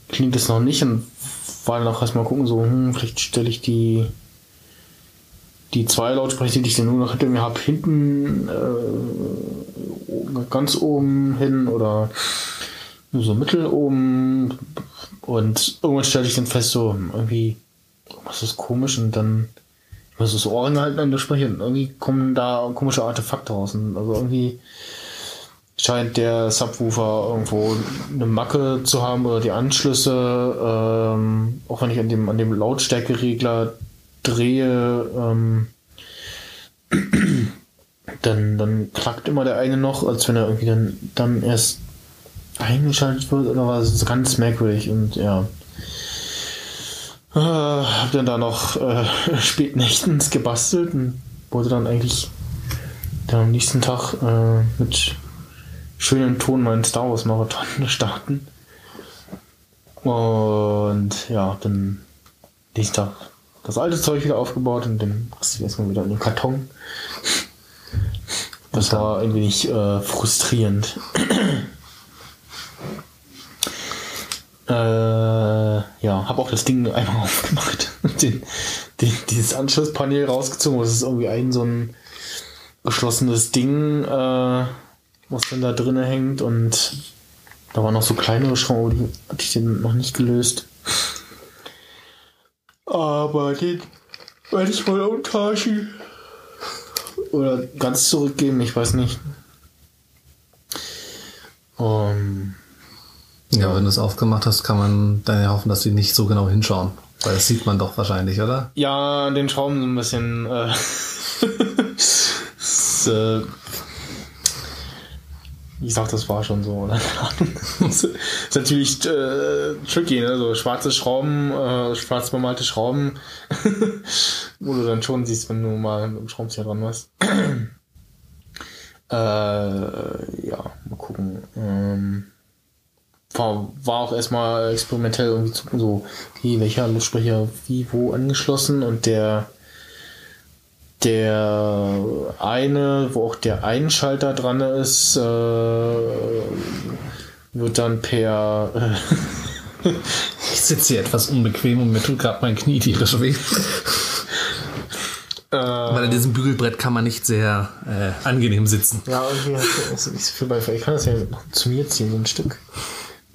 klingt es noch nicht und war dann auch erstmal gucken, so, hm, vielleicht stelle ich die die zwei Lautsprecher, die ich dann nur noch hinter mir habe, hinten äh, ganz oben hin oder nur so mittel oben und irgendwann stelle ich dann fest, so hm, irgendwie was ist komisch und dann was ist Ohren halten an der Sprecher und irgendwie kommen da komische Artefakte raus und also irgendwie scheint der Subwoofer irgendwo eine Macke zu haben oder die Anschlüsse, ähm, auch wenn ich an dem, an dem Lautstärkeregler drehe, ähm, dann, dann klackt immer der eine noch, als wenn er irgendwie dann, dann erst eingeschaltet wird oder was. Das ist ganz merkwürdig und ja. Äh, hab dann da noch äh, spät nächtens gebastelt und wollte dann eigentlich dann am nächsten Tag äh, mit schönem Ton meinen Star Wars Marathon starten. Und ja, dann nächsten Tag das alte Zeug wieder aufgebaut und dann passt erstmal wieder in den Karton. Das war ein wenig äh, frustrierend. äh, ja, habe auch das Ding einmal aufgemacht und den, den, dieses Anschlusspanel rausgezogen. Das ist irgendwie ein so ein geschlossenes Ding, äh, was dann da drinnen hängt und da waren noch so kleinere Schrauben, die hatte ich den noch nicht gelöst. Aber den werde ich wohl umtauschen. Oder ganz zurückgeben, ich weiß nicht. Ähm, Ja, wenn du es aufgemacht hast, kann man dann ja hoffen, dass sie nicht so genau hinschauen. Weil das sieht man doch wahrscheinlich, oder? Ja, den Schrauben so ein bisschen. Äh, äh, ich sag, das war schon so, das ist natürlich äh, tricky, ne? So schwarze Schrauben, äh, schwarz bemalte Schrauben, wo du dann schon siehst, wenn du mal mit dem Schraubenzieher dran warst. äh, ja, mal gucken. Ähm, war, war auch erstmal experimentell irgendwie zu so, okay, welcher Luftsprecher wie wo angeschlossen und der der eine, wo auch der Einschalter dran ist, äh, wird dann per. Äh, ich sitze hier etwas unbequem und mir tut gerade mein Knie tierisch weh. Äh, Weil an diesem Bügelbrett kann man nicht sehr äh, angenehm sitzen. Ja, irgendwie ist nicht so viel bei. Ich kann das ja zu mir ziehen, so ein Stück.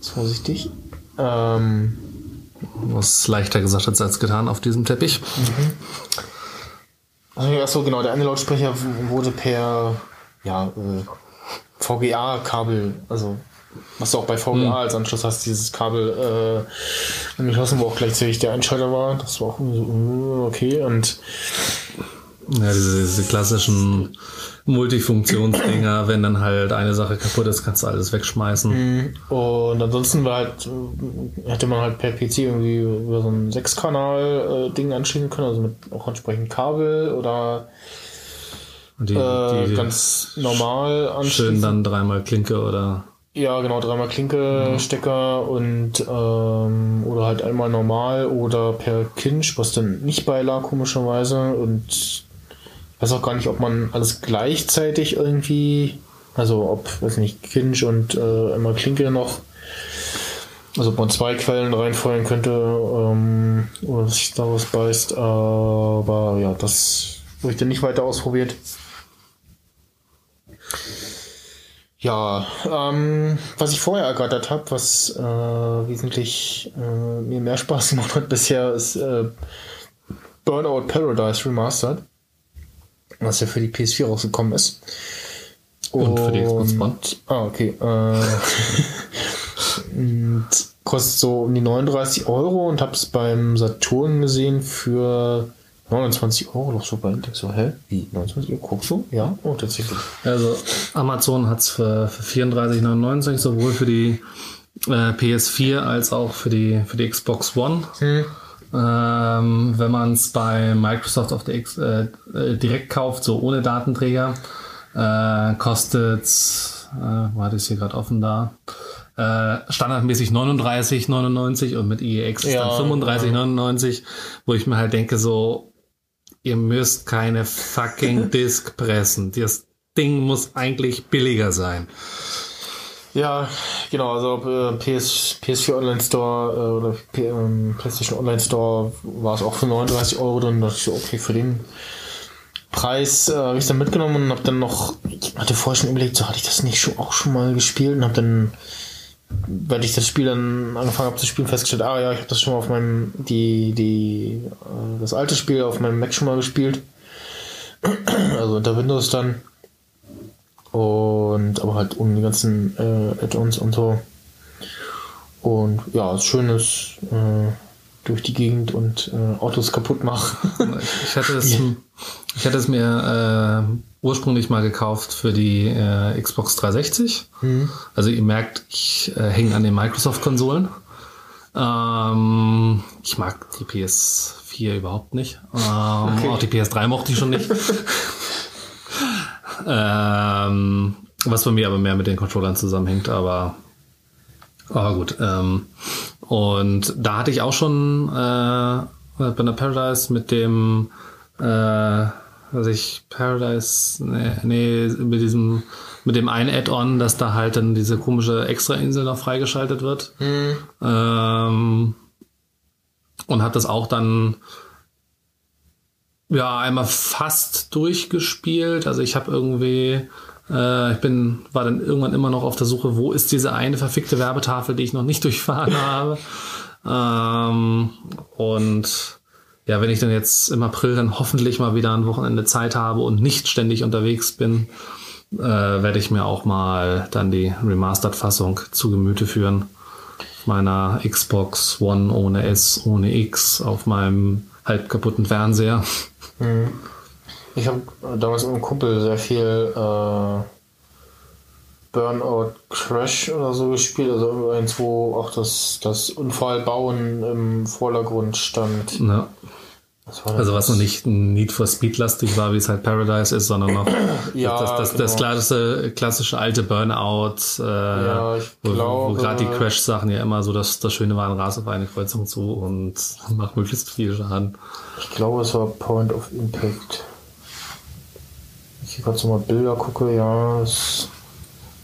Vorsichtig. Ähm, Was leichter gesagt als getan auf diesem Teppich. Mhm. Achso, genau, der eine Lautsprecher wurde per ja, äh, VGA-Kabel, also was du auch bei VGA mhm. als Anschluss hast, dieses Kabel äh, angeschlossen, wo auch gleichzeitig der Einschalter war. Das war auch so, uh, okay. Und ja, diese, diese klassischen Multifunktionsdinger, wenn dann halt eine Sache kaputt ist, kannst du alles wegschmeißen. Mhm. Und ansonsten war halt, äh, hätte man halt per PC irgendwie über so ein Sechskanal-Ding äh, anschließen können, also mit auch entsprechend Kabel oder die, äh, die ganz normal anschließen. Schön dann dreimal Klinke oder. Ja, genau, dreimal Klinke, mhm. Stecker und ähm, oder halt einmal normal oder per Kinch, was dann nicht bei lag, komischerweise. Und weiß auch gar nicht, ob man alles gleichzeitig irgendwie, also ob, weiß nicht, Kinch und äh, einmal Klinke noch, also ob man zwei Quellen reinfeuern könnte, ähm, oder sich daraus beißt, aber ja, das habe ich dann nicht weiter ausprobiert. Ja, ähm, was ich vorher ergattert habe, was äh, wesentlich äh, mir mehr Spaß gemacht hat bisher, ist äh, Burnout Paradise Remastered was ja für die PS4 rausgekommen ist. Und, und für die Xbox One. Ah, okay. Äh, kostet so um die 39 Euro und habe es beim Saturn gesehen für 29 Euro noch so bei Index. So, hä? Wie? 29 Euro? Guckst du? Ja? Oh, tatsächlich. Also, Amazon hat es für, für 34,99 sowohl für die äh, PS4 als auch für die, für die Xbox One. Hm. Ähm, wenn man es bei Microsoft auf der X äh, äh, direkt kauft, so ohne Datenträger, äh, kostet, äh, war das hier gerade offen da, äh, standardmäßig 39,99 und mit IEX ja, dann 35,99, ja. wo ich mir halt denke so, ihr müsst keine fucking Disk pressen. Das Ding muss eigentlich billiger sein. Ja, genau, also äh, PS, PS4 Online Store äh, oder P, ähm, PlayStation Online Store war es auch für 39 Euro drin. Da dachte ich so, okay, für den Preis äh, habe ich dann mitgenommen und habe dann noch, ich hatte vorher schon überlegt, so hatte ich das nicht schon, auch schon mal gespielt und habe dann, weil ich das Spiel dann angefangen habe zu spielen, festgestellt, ah ja, ich habe das schon mal auf meinem, die, die, äh, das alte Spiel auf meinem Mac schon mal gespielt. also unter Windows dann. Und aber halt um die ganzen äh, Add-ons und so. Und ja, schönes äh, durch die Gegend und äh, Autos kaputt machen. ich hatte es, ich hatte es mir äh, ursprünglich mal gekauft für die äh, Xbox 360. Mhm. Also ihr merkt, ich äh, hänge an den Microsoft-Konsolen. Ähm, ich mag die PS4 überhaupt nicht. Ähm, okay. Auch die PS3 mochte ich schon nicht. Ähm, was bei mir aber mehr mit den Controllern zusammenhängt, aber, aber gut. Ähm, und da hatte ich auch schon äh, bei der Paradise mit dem, äh, was ich, Paradise, nee, nee, mit diesem, mit dem einen Add-on, dass da halt dann diese komische Extra-Insel noch freigeschaltet wird. Mhm. Ähm, und hat das auch dann ja, einmal fast durchgespielt. Also ich habe irgendwie, äh, ich bin, war dann irgendwann immer noch auf der Suche, wo ist diese eine verfickte Werbetafel, die ich noch nicht durchfahren habe. Ähm, und ja, wenn ich dann jetzt im April dann hoffentlich mal wieder ein Wochenende Zeit habe und nicht ständig unterwegs bin, äh, werde ich mir auch mal dann die Remastered-Fassung zu Gemüte führen. meiner Xbox One ohne S, ohne X, auf meinem halb kaputten Fernseher. Ich habe damals mit einem Kumpel sehr viel äh, Burnout Crash oder so gespielt, also eins, wo auch das, das Unfallbauen im Vordergrund stand. Ja. Was Also was noch nicht Need for Speed lastig war, wie es halt Paradise ist, sondern noch Ja, das, das, das genau. klassische, klassische alte Burnout, äh, Ja, wo, wo gerade die Crash-Sachen ja immer so das, das Schöne waren, ras auf eine Kreuzung zu und mach möglichst viel Schaden. Ich glaube, es war Point of Impact. Ich hier gerade so mal Bilder gucke, ja, es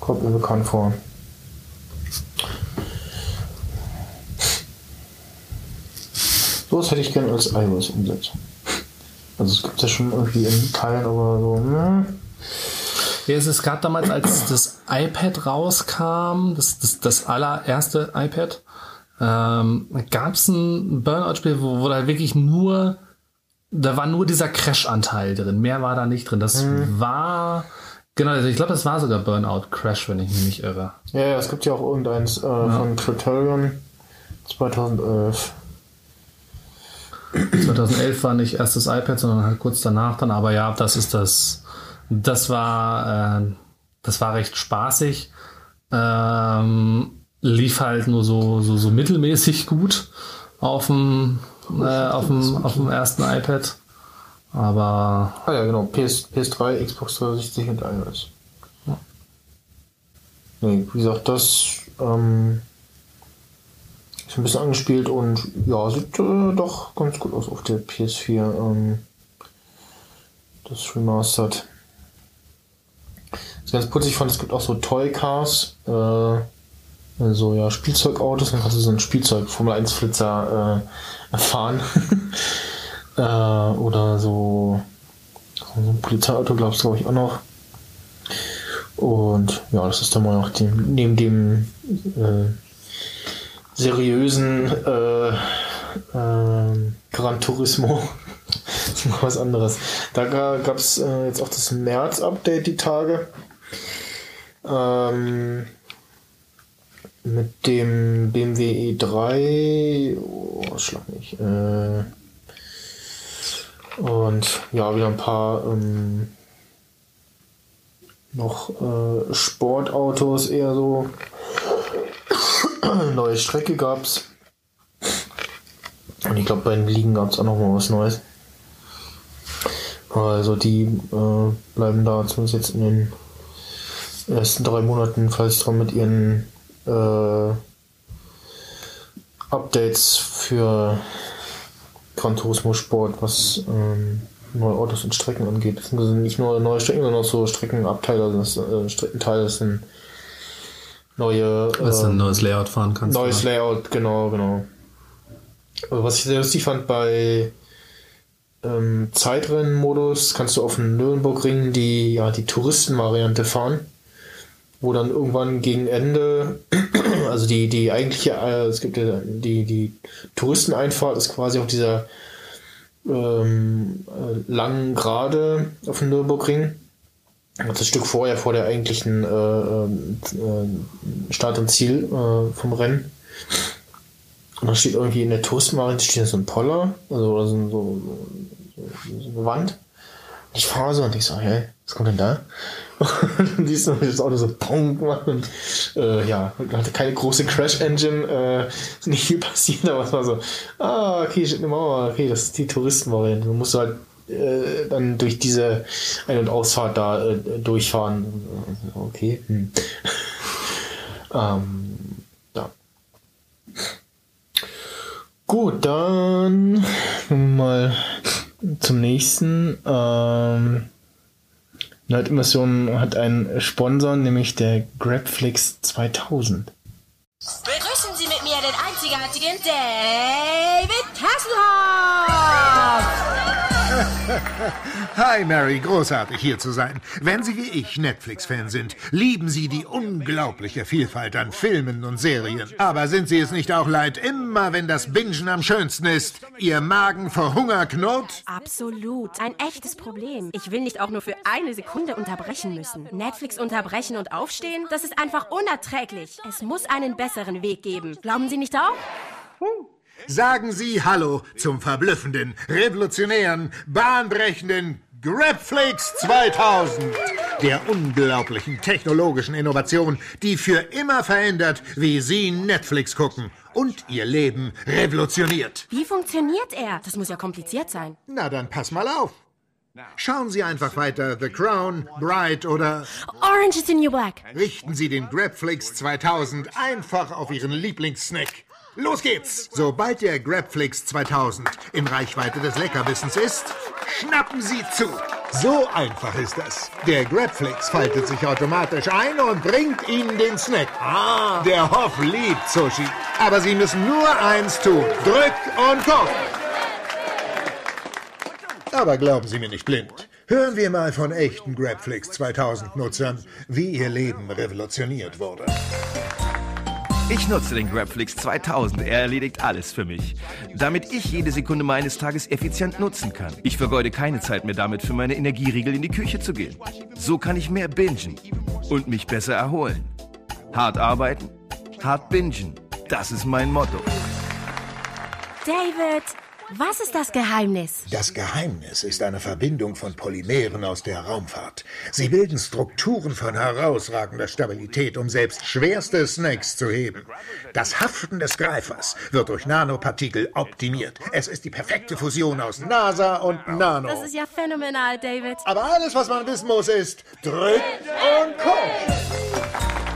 kommt mir bekannt vor. Sowas hätte ich gerne als iOS-Umsetzung. Also es gibt ja schon irgendwie in Teilen, aber so, ne? Ja, es, es gab damals, als das iPad rauskam, das, das, das allererste iPad, ähm, gab es ein Burnout-Spiel, wo, wo da wirklich nur, da war nur dieser Crash-Anteil drin. Mehr war da nicht drin. Das war, genau, also ich glaube, das war sogar Burnout Crash, wenn ich mich nicht irre. Ja, ja, es gibt ja auch irgendeins äh, von Criterion 2011. 2011 war nicht erst das iPad, sondern halt kurz danach dann. Aber ja, das ist das. Das war, äh, das war recht spaßig. Ähm, lief halt nur so, so, so mittelmäßig gut auf dem, äh, auf dem, auf dem ersten iPad. Aber Ah ja, genau, PS, PS3, Xbox 360 und iOS. Nee, wie gesagt, das ähm, ist ein bisschen angespielt und ja, sieht äh, doch ganz gut aus auf der PS4. Ähm, das Remastered. Das ist ganz putzig, ich fand, es gibt auch so Toy Cars, äh, also ja, Spielzeugautos, dann kannst du so ein Spielzeug Formel 1 Flitzer äh, fahren. äh, oder so, so ein Polizeiauto, glaubst du, glaube ich, auch noch. Und ja, das ist dann mal noch dem, neben dem äh, seriösen äh, ähm, Gran Turismo ist mal was anderes. Da gab es äh, jetzt auch das März-Update die Tage. Ähm, mit dem BMW E3. Oh, schlag mich. Äh, und ja, wieder ein paar ähm, noch äh, Sportautos eher so. Neue Strecke gab's. Und ich glaube, bei den Ligen gab es auch noch mal was Neues. Also die äh, bleiben da zumindest jetzt in den ersten drei Monaten fleißig dran mit ihren äh, Updates für Gran Turismo Sport, was ähm, neue Autos und Strecken angeht. Beziehungsweise nicht nur neue Strecken, sondern auch so Streckenabteile, das, äh, Streckenteile, das sind neue dass du ein ähm, neues Layout fahren kannst. Neues Layout, genau, genau. Aber Was ich sehr lustig fand bei ähm, Zeitrennenmodus, kannst du auf dem Nürnbergring die, ja, die Touristenvariante fahren, wo dann irgendwann gegen Ende, also die, die eigentliche, äh, es gibt ja die, die Touristeneinfahrt ist quasi auf dieser ähm, äh, langen Gerade auf dem Nürburgring. Das Stück vorher, vor der eigentlichen äh, ähm, äh, Start und Ziel äh, vom Rennen. Und da steht irgendwie in der Touristenvariante steht so ein Poller, also so, so, so, so eine Wand. Und ich fahre so und ich so, hä, was kommt denn da? Und siehst du wie das Auto so Pong macht und äh, ja, hatte keine große Crash-Engine, äh, nicht viel passiert, aber es war so, ah, okay, steht eine Mauer, okay, das ist die Touristenvariante. Du musst halt äh, dann durch diese Ein- und Ausfahrt da äh, durchfahren. Okay. Hm. ähm, ja. Gut, dann mal zum nächsten. Ähm, Nerd-Immersion hat einen Sponsor, nämlich der Grabflix 2000. Begrüßen Sie mit mir den einzigartigen David Hasselhoff! Hi Mary, großartig hier zu sein. Wenn Sie wie ich Netflix-Fan sind, lieben Sie die unglaubliche Vielfalt an Filmen und Serien. Aber sind Sie es nicht auch leid, immer wenn das Bingen am schönsten ist, Ihr Magen vor Hunger knurrt? Absolut. Ein echtes Problem. Ich will nicht auch nur für eine Sekunde unterbrechen müssen. Netflix unterbrechen und aufstehen, das ist einfach unerträglich. Es muss einen besseren Weg geben. Glauben Sie nicht auch? Sagen Sie Hallo zum verblüffenden, revolutionären, bahnbrechenden Grabflix 2000. Der unglaublichen technologischen Innovation, die für immer verändert, wie Sie Netflix gucken und Ihr Leben revolutioniert. Wie funktioniert er? Das muss ja kompliziert sein. Na dann pass mal auf. Schauen Sie einfach weiter The Crown, Bright oder Orange is the New Black. richten Sie den Grabflix 2000 einfach auf Ihren Lieblingssnack. Los geht's! Sobald der Grabflix 2000 in Reichweite des Leckerwissens ist, schnappen Sie zu. So einfach ist das. Der Grabflix faltet sich automatisch ein und bringt Ihnen den Snack. Ah. Der Hoff liebt Sushi. Aber Sie müssen nur eins tun. Drück und guck. Aber glauben Sie mir nicht blind. Hören wir mal von echten Grabflix 2000 Nutzern, wie ihr Leben revolutioniert wurde. Ich nutze den Grabflix 2000. Er erledigt alles für mich. Damit ich jede Sekunde meines Tages effizient nutzen kann. Ich vergeude keine Zeit mehr damit, für meine Energieriegel in die Küche zu gehen. So kann ich mehr bingen und mich besser erholen. Hart arbeiten, hart bingen. Das ist mein Motto. David, was ist das Geheimnis? Das Geheimnis ist eine Verbindung von Polymeren aus der Raumfahrt. Sie bilden Strukturen von herausragender Stabilität, um selbst schwerste Snakes zu heben. Das Haften des Greifers wird durch Nanopartikel optimiert. Es ist die perfekte Fusion aus NASA und Nano. Das ist ja phänomenal, David. Aber alles, was man wissen muss, ist drück und guck.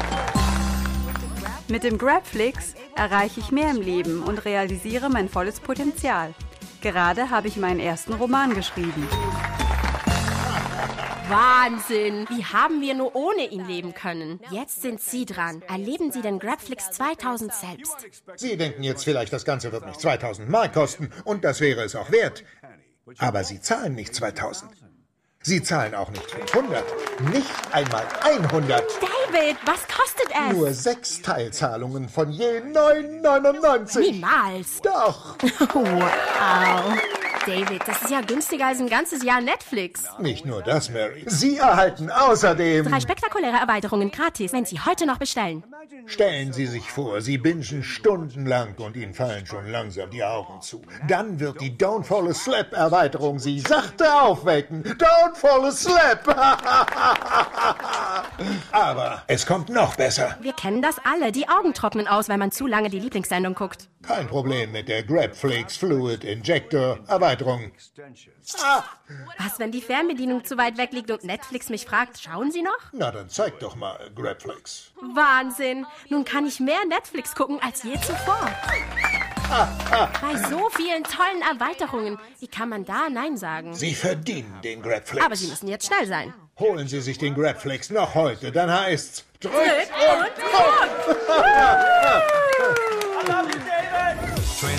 Mit dem Grabflix erreiche ich mehr im Leben und realisiere mein volles Potenzial. Gerade habe ich meinen ersten Roman geschrieben. Wahnsinn! Wie haben wir nur ohne ihn leben können? Jetzt sind Sie dran. Erleben Sie den Grabflix 2000 selbst. Sie denken jetzt vielleicht, das Ganze wird mich 2000 Mark kosten und das wäre es auch wert. Aber Sie zahlen nicht 2000. Sie zahlen auch nicht 500. Nicht einmal 100. David, was kostet es? Nur sechs Teilzahlungen von je 9,99. Niemals. Doch. Wow. David, das ist ja günstiger als ein ganzes Jahr Netflix. Nicht nur das, Mary. Sie erhalten außerdem... Drei spektakuläre Erweiterungen gratis, wenn Sie heute noch bestellen. Stellen Sie sich vor, Sie bingen stundenlang und Ihnen fallen schon langsam die Augen zu. Dann wird die Don't Fall Asleep Erweiterung Sie sachte aufwecken. Don't Fall Asleep! Aber es kommt noch besser. Wir kennen das alle. Die Augen trocknen aus, wenn man zu lange die Lieblingssendung guckt. Kein Problem mit der Grabflix Fluid Injector Erweiterung. Was, wenn die Fernbedienung zu weit weg liegt und Netflix mich fragt, schauen Sie noch? Na, dann zeig doch mal Grabflix. Wahnsinn! Nun kann ich mehr Netflix gucken als je zuvor. Bei so vielen tollen Erweiterungen. Wie kann man da Nein sagen? Sie verdienen den Grabflix. Aber Sie müssen jetzt schnell sein. Holen Sie sich den Grabflix noch heute, dann heißt's Drück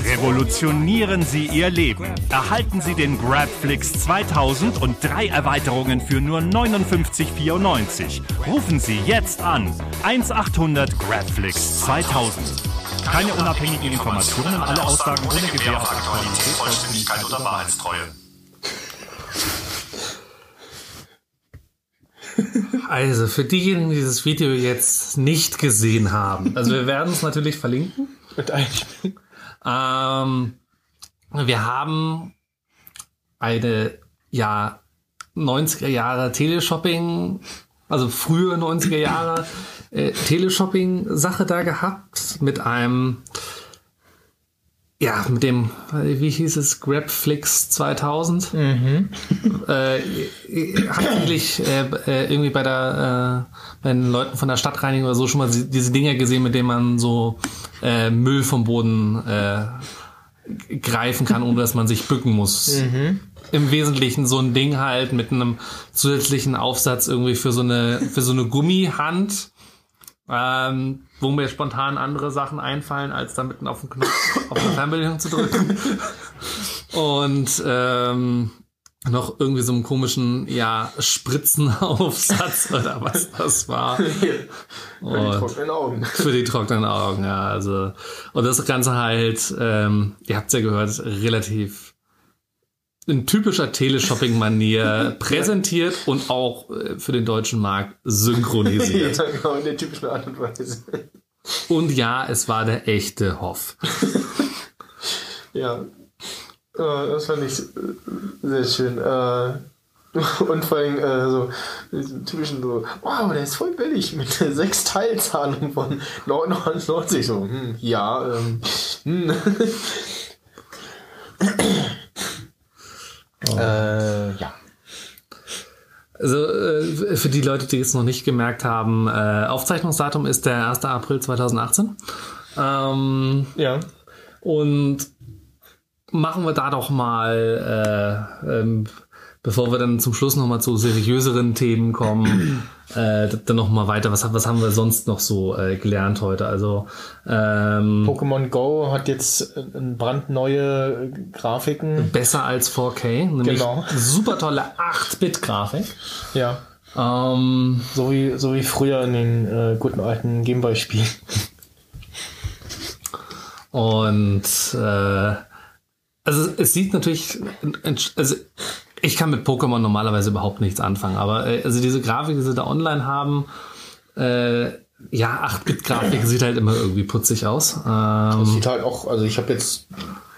Revolutionieren Sie Ihr Leben. Erhalten Sie den Grabflix 2000 und drei Erweiterungen für nur 59,94. Rufen Sie jetzt an. 1800 Grabflix 2000. Keine unabhängigen Informationen, alle Aussagen ohne Gewähr auf Aktualität, Vollständigkeit oder Wahrheitstreue. Also, für diejenigen, die dieses Video jetzt nicht gesehen haben, also wir werden es natürlich verlinken. Mit einspielen. Ähm, wir haben eine, ja, 90er Jahre Teleshopping, also frühe 90er Jahre äh, Teleshopping-Sache da gehabt mit einem, ja, mit dem, wie hieß es, Grabflix 2000. Äh, hat eigentlich äh, äh, irgendwie bei der äh, bei den Leuten von der Stadtreinigung oder so schon mal diese Dinger gesehen, mit denen man so äh, Müll vom Boden äh, greifen kann, ohne dass man sich bücken muss. Im Wesentlichen so ein Ding halt mit einem zusätzlichen Aufsatz irgendwie für so eine für so eine Gummihand, ähm, wo mir spontan andere Sachen einfallen, als da mitten auf den Knopf auf der Fernbedienung zu drücken. Und ähm, noch irgendwie so einem komischen, ja, Spritzenaufsatz oder was das war. Für die Und- trockenen Augen. Für die trockenen Augen, ja. Also, und das Ganze halt, ähm, ihr habt ja gehört, relativ in typischer Teleshopping-Manier präsentiert und auch äh, für den deutschen Markt synchronisiert. Ja, genau, in der typischen Art und Weise. Und ja, es war der echte Hoff. Ja. Äh, das fand ich äh, sehr schön. Und vor allem äh, so typischen so, wow, der ist voll billig mit der sechs Teilzahlung von 990. So, hm, ja, ähm, hm. Äh, ja. Also äh, für die Leute, die es noch nicht gemerkt haben, äh, Aufzeichnungsdatum ist der 1. April 2018. Ähm, Ja. Und machen wir da doch mal, äh, ähm, bevor wir dann zum Schluss nochmal zu seriöseren Themen kommen, äh, dann nochmal weiter. Was, was haben wir sonst noch so äh, gelernt heute? Also ähm, Pokémon Go hat jetzt äh, brandneue Grafiken. besser als 4K, nämlich Genau. super tolle 8-Bit-Grafik. Ja. Ähm, So wie, so wie früher in den äh, guten alten Gameboy-Spielen. Und äh, also es sieht natürlich, also ich kann mit Pokémon normalerweise überhaupt nichts anfangen, aber äh, also diese Grafik, die sie da online haben, äh, ja, 8-Bit-Grafik sieht halt immer irgendwie putzig aus. Das Ähm, sieht halt auch, also ich habe jetzt,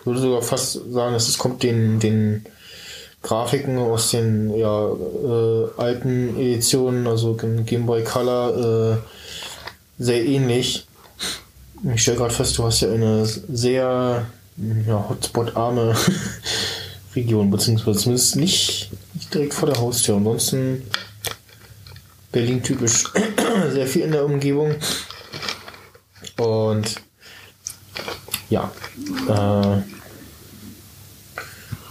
würde sogar fast sagen, dass es kommt den, den Grafiken aus den ja, äh, alten Editionen, also Game Boy Color, äh, sehr ähnlich. Ich stelle gerade fest, du hast ja eine sehr ja, Hotspot-arme Region, beziehungsweise zumindest nicht, nicht direkt vor der Haustür. Ansonsten Berlin typisch sehr viel in der Umgebung. Und ja, äh,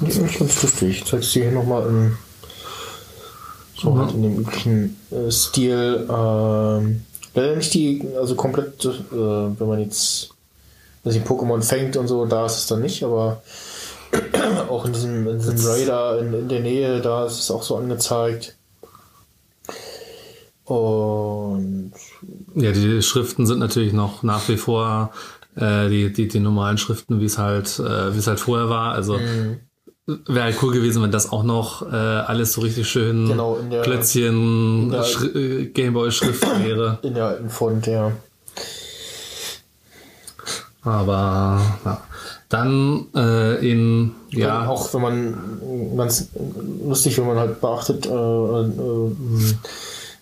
die ist ganz lustig. Ich zeig's dir hier nochmal in, so halt in dem üblichen äh, Stil. Ähm, leider nicht die, also komplett, äh, wenn man jetzt also die Pokémon fängt und so, da ist es dann nicht, aber auch in diesem, in diesem Raider in, in der Nähe, da ist es auch so angezeigt. Und ja, die Schriften sind natürlich noch nach wie vor äh, die, die, die normalen Schriften, wie es halt, äh, wie es halt vorher war. Also wäre halt cool gewesen, wenn das auch noch äh, alles so richtig schön Genau, der- Klötzchen Schri äh, Gameboy-Schrift wäre. in der alten Font, ja. Aber ja. Dann äh, in Ja. ja Auch wenn man ganz lustig, wenn man halt beachtet, äh, äh,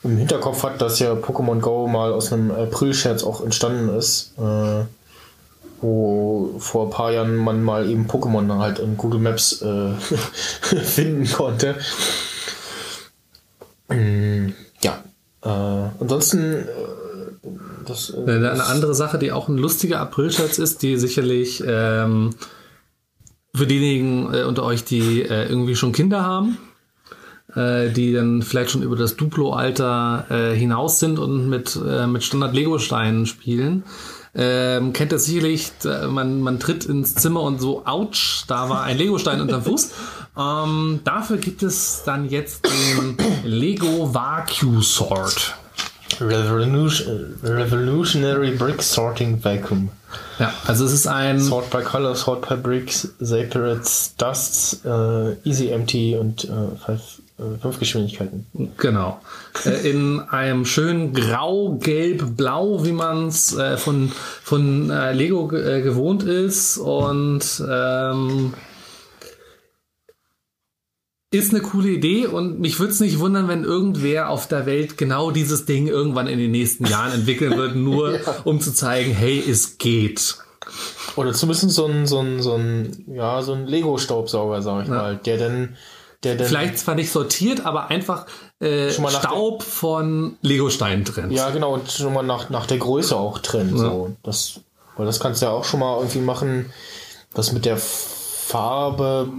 im Hinterkopf hat, dass ja Pokémon Go mal aus einem April-Scherz auch entstanden ist, äh, wo vor ein paar Jahren man mal eben Pokémon halt in Google Maps äh, finden konnte. Mm, ja. Äh, ansonsten das, äh, Eine eine andere Sache, die auch ein lustiger Aprilscherz ist, die sicherlich ähm, für diejenigen äh, unter euch, die äh, irgendwie schon Kinder haben, äh, die dann vielleicht schon über das Duplo-Alter äh, hinaus sind und mit, äh, mit Standard-Lego-Steinen spielen, ähm, kennt das sicherlich, man, man tritt ins Zimmer und so, ouch, da war ein Lego-Stein unterm Fuß. Ähm, dafür gibt es dann jetzt den Lego Vacuum Sword. Revolution, Revolutionary Brick Sorting Vacuum. Ja, also es ist ein Sort by Color, Sort by Bricks, Separates, Dusts, äh, Easy Empty und äh, fünf, äh, fünf Geschwindigkeiten. Genau. Äh, in einem schönen Grau, Gelb, Blau, wie man es äh, von, von äh, Lego gewohnt ist. Und ähm, ist eine coole Idee und mich würde es nicht wundern, wenn irgendwer auf der Welt genau dieses Ding irgendwann in den nächsten Jahren entwickeln wird, nur um zu zeigen, hey, es geht. Oder zumindest so ein, so ein, so ein, ja, so ein Lego-Staubsauger, sag ich mal, der dann, der dann, Vielleicht zwar nicht sortiert, aber einfach äh, Staub von Lego-Steinen trennt. ja, genau, und schon mal nach, nach der Größe auch trennen, so. Das, weil das kannst du ja auch schon mal irgendwie machen, was mit der Farbe,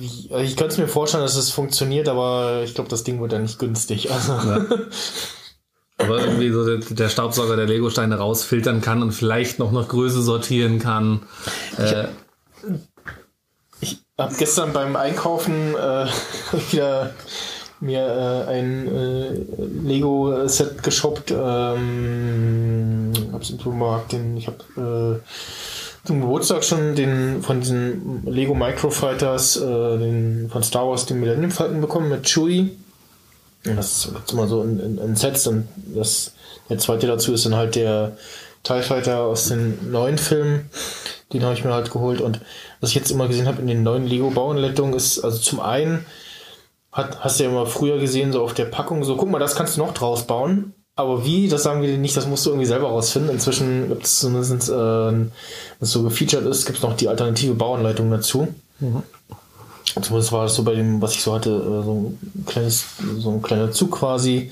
Ich könnte es mir vorstellen, dass es funktioniert, aber ich glaube, das Ding wird dann nicht günstig. Also, Aber irgendwie so der, der Staubsauger der Lego-Steine rausfiltern kann und vielleicht noch nach Größe sortieren kann. Äh, hab gestern beim Einkaufen äh, wieder mir äh, ein äh, Lego-Set geshoppt. Ähm, hab's im Supermarkt, den ich hab äh, zum Geburtstag schon den von diesen Lego Microfighters, äh, den von Star Wars, den Millennium Falcon bekommen mit Chewie. Und das ist immer so in, in, in Sets und das, der zweite dazu ist dann halt der TIE Fighter aus den neuen Filmen. Den habe ich mir halt geholt und was ich jetzt immer gesehen habe in den neuen Lego Bauanleitungen ist, also zum einen hat, hast du ja immer früher gesehen, so auf der Packung, so guck mal, das kannst du noch draus bauen. Aber wie, das sagen wir dir nicht, das musst du irgendwie selber rausfinden. Inzwischen gibt es zumindest, äh, wenn es so gefeatured ist, gibt es noch die alternative Bauanleitung dazu. Mhm. Zumindest war das so bei dem, was ich so hatte, äh, so ein kleines, so ein kleiner Zug quasi.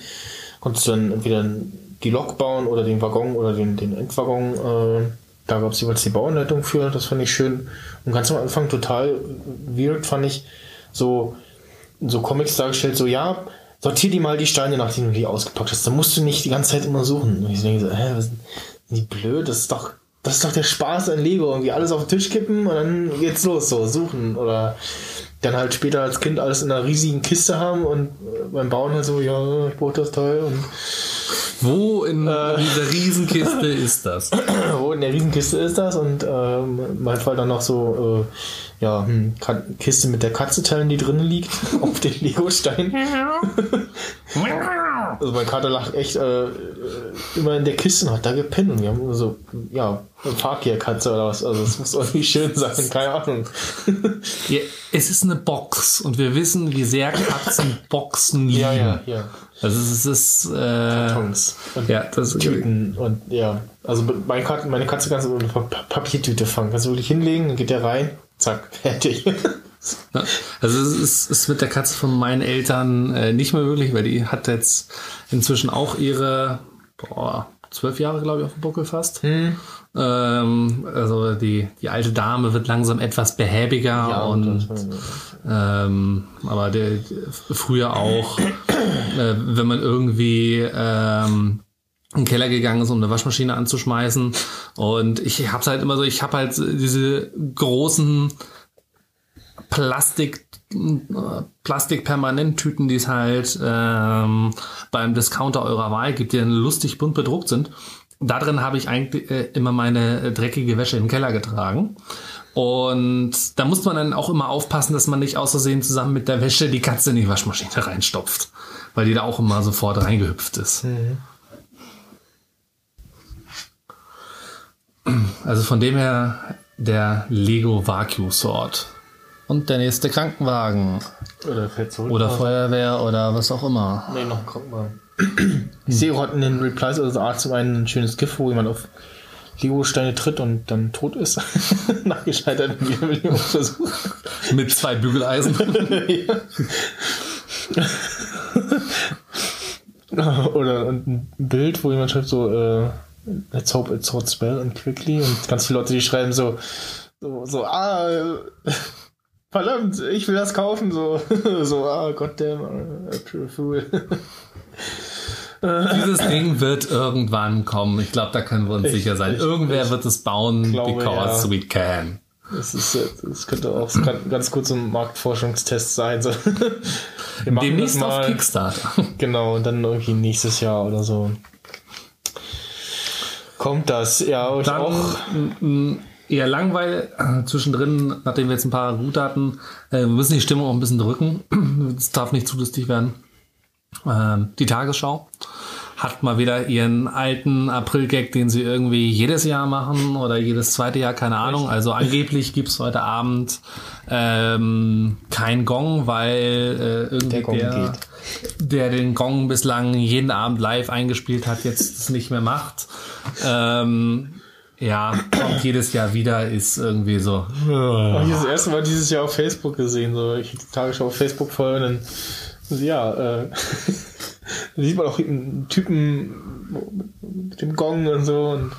Konntest du dann entweder die Lok bauen oder den Waggon oder den, den Endwaggon. Äh, da gab es jeweils die Bauanleitung für, das fand ich schön. Und ganz am Anfang total weird fand ich so, so Comics dargestellt, so ja, sortier die mal die Steine, nachdem du die ausgepackt hast. Da musst du nicht die ganze Zeit immer suchen. Und ich denke so, hä, was sind die blöd? Das ist doch, das ist doch der Spaß an Lego. Irgendwie alles auf den Tisch kippen und dann geht's los, so suchen. Oder dann halt später als Kind alles in einer riesigen Kiste haben und beim Bauen halt so, ja, ich brauche das Teil und wo in äh, dieser Riesenkiste ist das? Wo in der Riesenkiste ist das? Und mein Fall dann noch so, äh, ja, hm, Kiste mit der Katze teilen, die drinnen liegt, auf den Lego-Stein. also mein Kater lacht echt äh, immer in der Kiste und hat da gepennt und wir haben so, ja, eine Fakir-Katze oder was. Also es muss irgendwie schön sein, keine Ahnung. ja, es ist eine Box und wir wissen, wie sehr Katzen Boxen lieben. Ja, ja, ja. Also es ist äh, Kartons und ja, das Tüten und ja. Also meine Katze, meine Katze kannst du eine Papiertüte fangen. Kannst du wirklich hinlegen, dann geht der rein, zack, fertig. Also es ist, ist mit der Katze von meinen Eltern äh, nicht mehr möglich, weil die hat jetzt inzwischen auch ihre boah, zwölf Jahre, glaube ich, auf dem Buckel fast. Hm. Ähm, also die, die alte Dame wird langsam etwas behäbiger ja, und, ähm, aber der, früher auch, äh, wenn man irgendwie ähm, in den Keller gegangen ist, um eine Waschmaschine anzuschmeißen. Und ich hab's halt immer so, ich habe halt diese großen Plastik Plastikpermanenttüten, die es halt ähm, beim Discounter eurer Wahl gibt, die dann lustig bunt bedruckt sind. Da drin habe ich eigentlich äh, immer meine dreckige Wäsche im Keller getragen. Und da muss man dann auch immer aufpassen, dass man nicht außersehen zusammen mit der Wäsche die Katze in die Waschmaschine reinstopft. Weil die da auch immer sofort reingehüpft ist. Mhm. Also von dem her der Lego Vacuum Sword. Und der nächste Krankenwagen. Oder, oder Feuerwehr oder was auch immer. Nee, noch ein Krankenwagen. Ich sehe gerade in den Replies also Art zum einen ein schönes GIF, wo jemand auf Lego-Steine tritt und dann tot ist. Nach gescheiterten Wiederbelebungsversuch. Mit zwei Bügeleisen. Oder ein Bild, wo jemand schreibt so, äh, let's hope it's hot spell and quickly und ganz viele Leute, die schreiben so, so, so ah, verdammt, ich will das kaufen, so, so, ah, goddamn, April Fool. Dieses Ding wird irgendwann kommen. Ich glaube, da können wir uns ich, sicher sein. Ich, Irgendwer ich wird es bauen, glaube, because ja. we can. Das, ist, das könnte auch ganz kurz ein Marktforschungstest sein. So. Demnächst auf Kickstarter. Genau, und dann irgendwie nächstes Jahr oder so. Kommt das, ja, und dann, auch eher langweilig. Äh, zwischendrin, nachdem wir jetzt ein paar Route hatten, äh, wir müssen die Stimmung auch ein bisschen drücken. Es darf nicht zu lustig werden. Ähm, die Tagesschau hat mal wieder ihren alten April-Gag, den sie irgendwie jedes Jahr machen oder jedes zweite Jahr, keine Ahnung. Also angeblich gibt's heute Abend ähm, kein Gong, weil äh, irgendwie der, der, der, den Gong bislang jeden Abend live eingespielt hat, jetzt es nicht mehr macht. Ähm, ja, kommt jedes Jahr wieder, ist irgendwie so. Habe ich das erste Mal dieses Jahr auf Facebook gesehen. So, ich die Tagesschau auf Facebook voll und dann, ja, äh, sieht man auch einen Typen mit dem Gong und so. Und,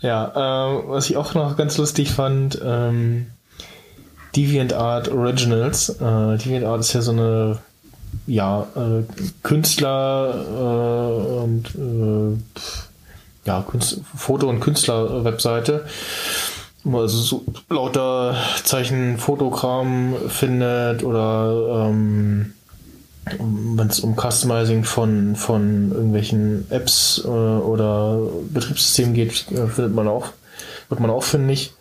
ja, äh, was ich auch noch ganz lustig fand, ähm, DeviantArt Originals. Äh, DeviantArt ist ja so eine ja, äh, Künstler äh, und äh, ja, Künstler, Foto- und Künstler-Webseite. also so lauter Zeichenfotokram findet oder ähm, wenn es um Customizing von, von irgendwelchen Apps äh, oder Betriebssystemen geht, äh, findet man auch, wird man auch fündig.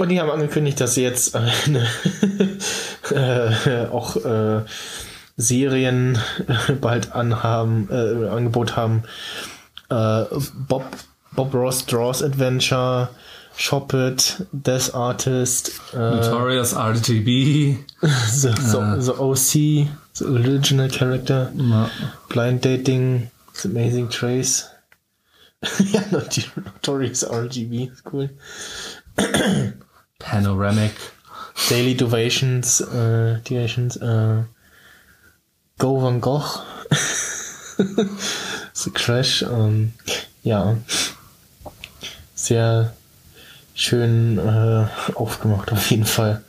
Und die haben angekündigt, dass sie jetzt eine, äh, auch äh, Serien bald anhaben, äh, Angebot haben. Äh, Bob, Bob Ross Draws Adventure, Shop It, Death Artist, äh, Notorious RGB. the, the, the OC, the original character, Ja. Blind Dating, The Amazing Trace. ja, Notorious RGB, cool. Panoramic. Daily Dovations, äh, Donations, äh, Go Van Gogh, The Crash, ähm, ja, sehr schön äh, aufgemacht auf jeden Fall.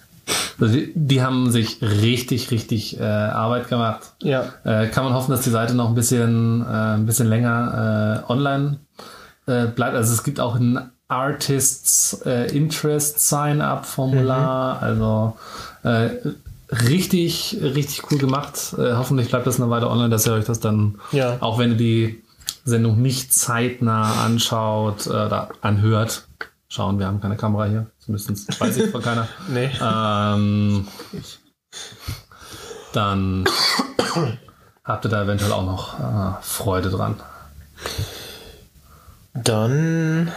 Also die, haben sich richtig, richtig äh, Arbeit gemacht. Ja, Äh, kann man hoffen, dass die Seite noch ein bisschen, äh, ein bisschen länger äh, online äh, bleibt. Also es gibt auch ein Artists äh, Interest Sign-up Formular. Also äh, richtig, richtig cool gemacht. Äh, hoffentlich bleibt das eine Weile online, dass ihr euch das dann, Ja. auch wenn ihr die Sendung nicht zeitnah anschaut äh, oder anhört. Schauen, wir haben keine Kamera hier. Zumindest weiß ich von keiner. nee. Ähm, dann habt ihr da eventuell auch noch äh, Freude dran. Dann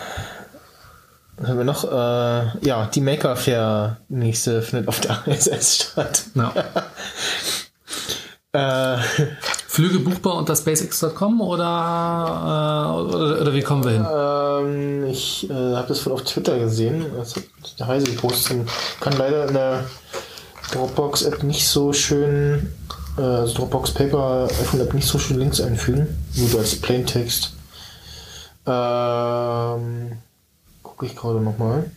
was haben wir noch, äh, ja, die Maker Fair nächste findet auf der ISS statt. Ja. Äh, Flüge buchbar unter spacex.com oder, äh, oder, oder wie kommen wir hin? Ähm, ich äh, habe das von auf Twitter gesehen. Das hat der Heise gepostet. Kann leider in der Dropbox-App nicht so schön, äh, also Dropbox Paper iPhone-App nicht so schön Links einfügen. Nur als Plaintext. Ähm, gucke ich gerade nochmal.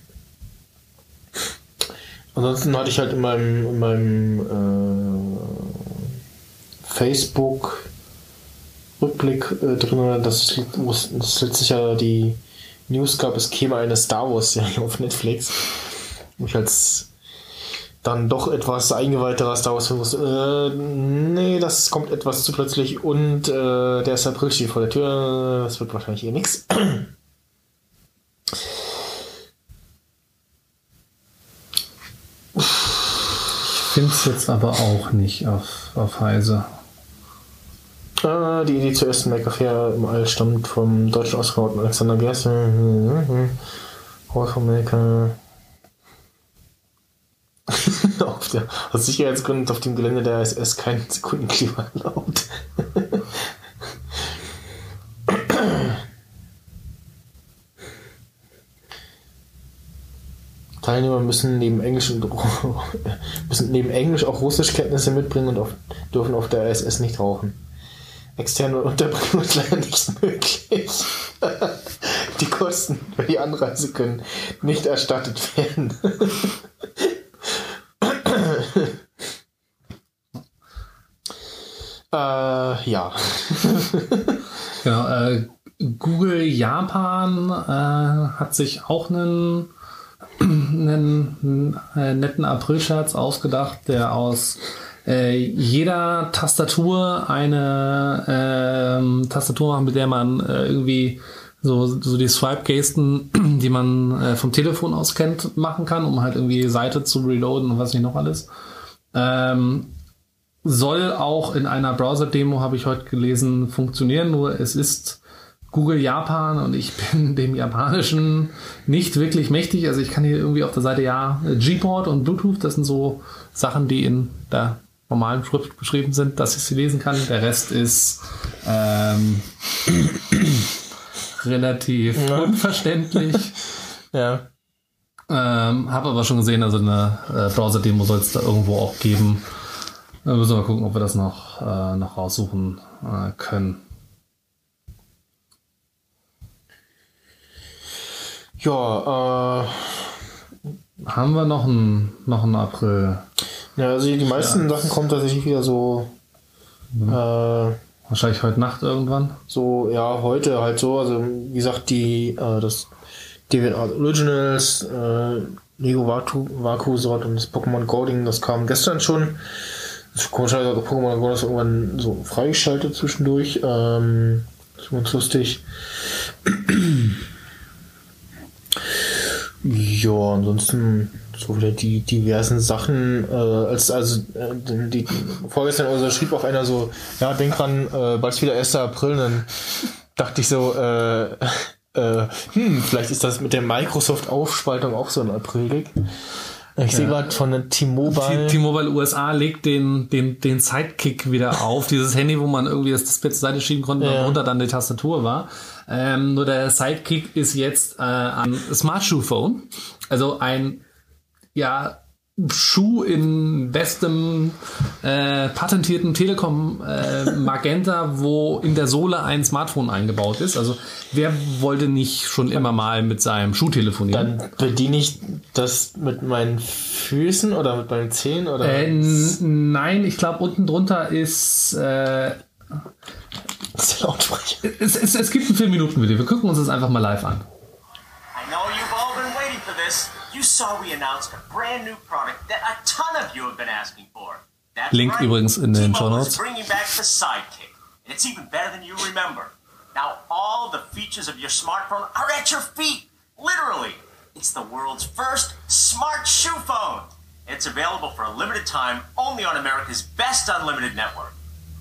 Ansonsten hatte ich halt in meinem, in meinem äh, Facebook Rückblick äh, drin, dass es letztes Jahr die News gab, es käme eine Star Wars Serie auf Netflix. Ich als dann doch etwas eingeweihter Star Wars Fan wusste, äh, nee, das kommt etwas zu plötzlich und äh, der 1. April steht vor der Tür, das wird wahrscheinlich eh nix. Finde es jetzt aber auch nicht auf, auf Heise. Äh, die Idee zur ersten Fair im All stammt vom deutschen Astronauten Alexander Gerste. Hall von der, aus Sicherheitsgründen auf dem Gelände der ISS kein Sekundenklima erlaubt. Teilnehmer müssen neben Englisch und müssen neben Englisch auch Russischkenntnisse mitbringen und auf, dürfen auf der ISS nicht rauchen. Externe Unterbringung ist leider nicht möglich. Die Kosten für die Anreise können nicht erstattet werden. äh, ja. Genau, äh, Google Japan äh, hat sich auch einen, einen äh, netten Aprilscherz ausgedacht, der aus äh, jeder Tastatur eine ähm, Tastatur macht, mit der man äh, irgendwie so, so die Swipe-Gesten, die man äh, vom Telefon aus kennt, machen kann, um halt irgendwie Seite zu reloaden und was nicht noch alles. Ähm, soll auch in einer Browser-Demo, habe ich heute gelesen, funktionieren, nur es ist Google Japan und ich bin dem Japanischen nicht wirklich mächtig. Also ich kann hier irgendwie auf der Seite ja Gboard und Bluetooth, das sind so Sachen, die in der normalen Schrift beschrieben sind, dass ich sie lesen kann. Der Rest ist ähm, relativ unverständlich. Ja. Ähm, habe aber schon gesehen, also eine äh, Browser-Demo soll es da irgendwo auch geben. Da müssen wir mal gucken, ob wir das noch, äh, noch raussuchen äh, können. Ja, äh, Haben wir noch einen, noch einen April? ja, also die meisten Sachen kommen tatsächlich wieder so, äh, Wahrscheinlich heute Nacht irgendwann. so, ja, heute halt so. Also, wie gesagt, die, äh, das Deviant Art Originals, äh, Lego Vaku, Vaku Sword und das Pokémon Golding, das kam gestern schon. Das komischerweise hat Pokémon Gold ist irgendwann so freigeschaltet zwischendurch. Ähm, das ist ganz lustig. Ja, ansonsten so wieder die diversen Sachen. Äh, als also äh, die, vorgestern also schrieb auch einer so, ja, denk dran, äh, bald wieder 1. April. Dann dachte ich so, äh, äh, hm, vielleicht ist das mit der Microsoft-Aufspaltung auch so ein April-Gig. Ich sehe gerade von der T-Mobile. T-Mobile USA legt den, den, den Sidekick wieder auf. Dieses Handy, wo man irgendwie das Display zur Seite schieben konnte und Ja. darunter dann die Tastatur war. Ähm, nur der Sidekick ist jetzt äh, ein Smart Shoe Phone. Also ein, ja, Schuh in bestem äh, patentierten Telekom äh, Magenta, wo in der Sohle ein Smartphone eingebaut ist. Also wer wollte nicht schon immer mal mit seinem Schuh telefonieren? Dann bediene ich das mit meinen Füßen oder mit meinen Zehen oder? Äh, nein, ich glaube unten drunter ist äh, ist der Lautsprecher. es, es, es gibt ein 4-Minuten-Video. Wir gucken uns das einfach mal live an. I know you've all been waiting for this. You saw we announced a brand new product that a ton of you have been asking for. That's Link right. übrigens in den Show Notes. bringing back the Sidekick, and it's even better than you remember. Now all the features of your smartphone are at your feet, literally. It's the world's first smart shoe phone. It's available for a limited time only on America's best unlimited network.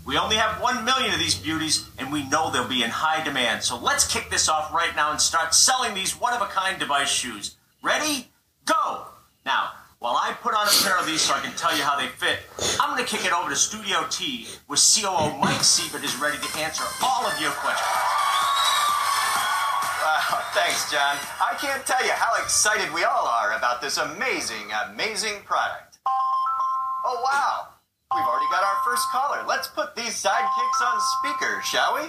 We only have one million of these beauties, and we know they'll be in high demand. So let's kick this off right now and start selling these one of a kind device shoes. Ready? Go! Now, while I put on a pair of these so I can tell you how they fit, I'm going to kick it over to Studio T, where COO Mike Siebert is ready to answer all of your questions. Thanks, John. I can't tell you how excited we all are about this amazing, amazing product. Oh, wow. We've already got our first caller. Let's put these sidekicks on speaker, shall we?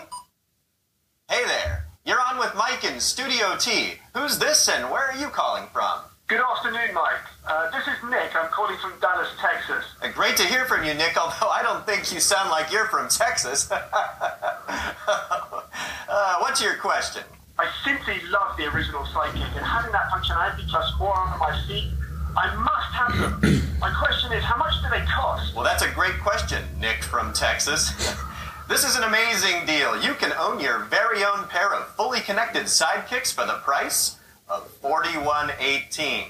Hey there. You're on with Mike in Studio T. Who's this and where are you calling from? Good afternoon, Mike. Uh, this is Nick. I'm calling from Dallas, Texas. Uh, Great to hear from you, Nick, although I don't think you sound like you're from Texas. uh, what's your question? I simply love the original Sidekick, and having that functionality plus four on my feet, I must have them. my question is, how much do they cost? Well, that's a great question, Nick from Texas. this is an amazing deal. You can own your very own pair of fully connected sidekicks for the price of $41.18.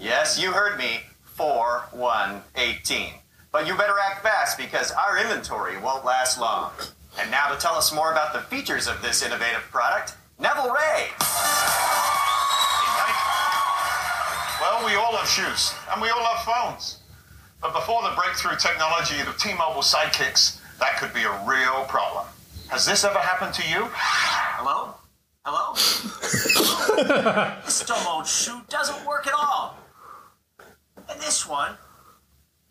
Yes, you heard me, $41.18. But you better act fast because our inventory won't last long. And now to tell us more about the features of this innovative product, Neville Ray. Well, we all have shoes, and we all have phones. But before the breakthrough technology of T-Mobile sidekicks, that could be a real problem. Has this ever happened to you? Hello? Hello? Hello? this dumb old shoe doesn't work at all. And this one,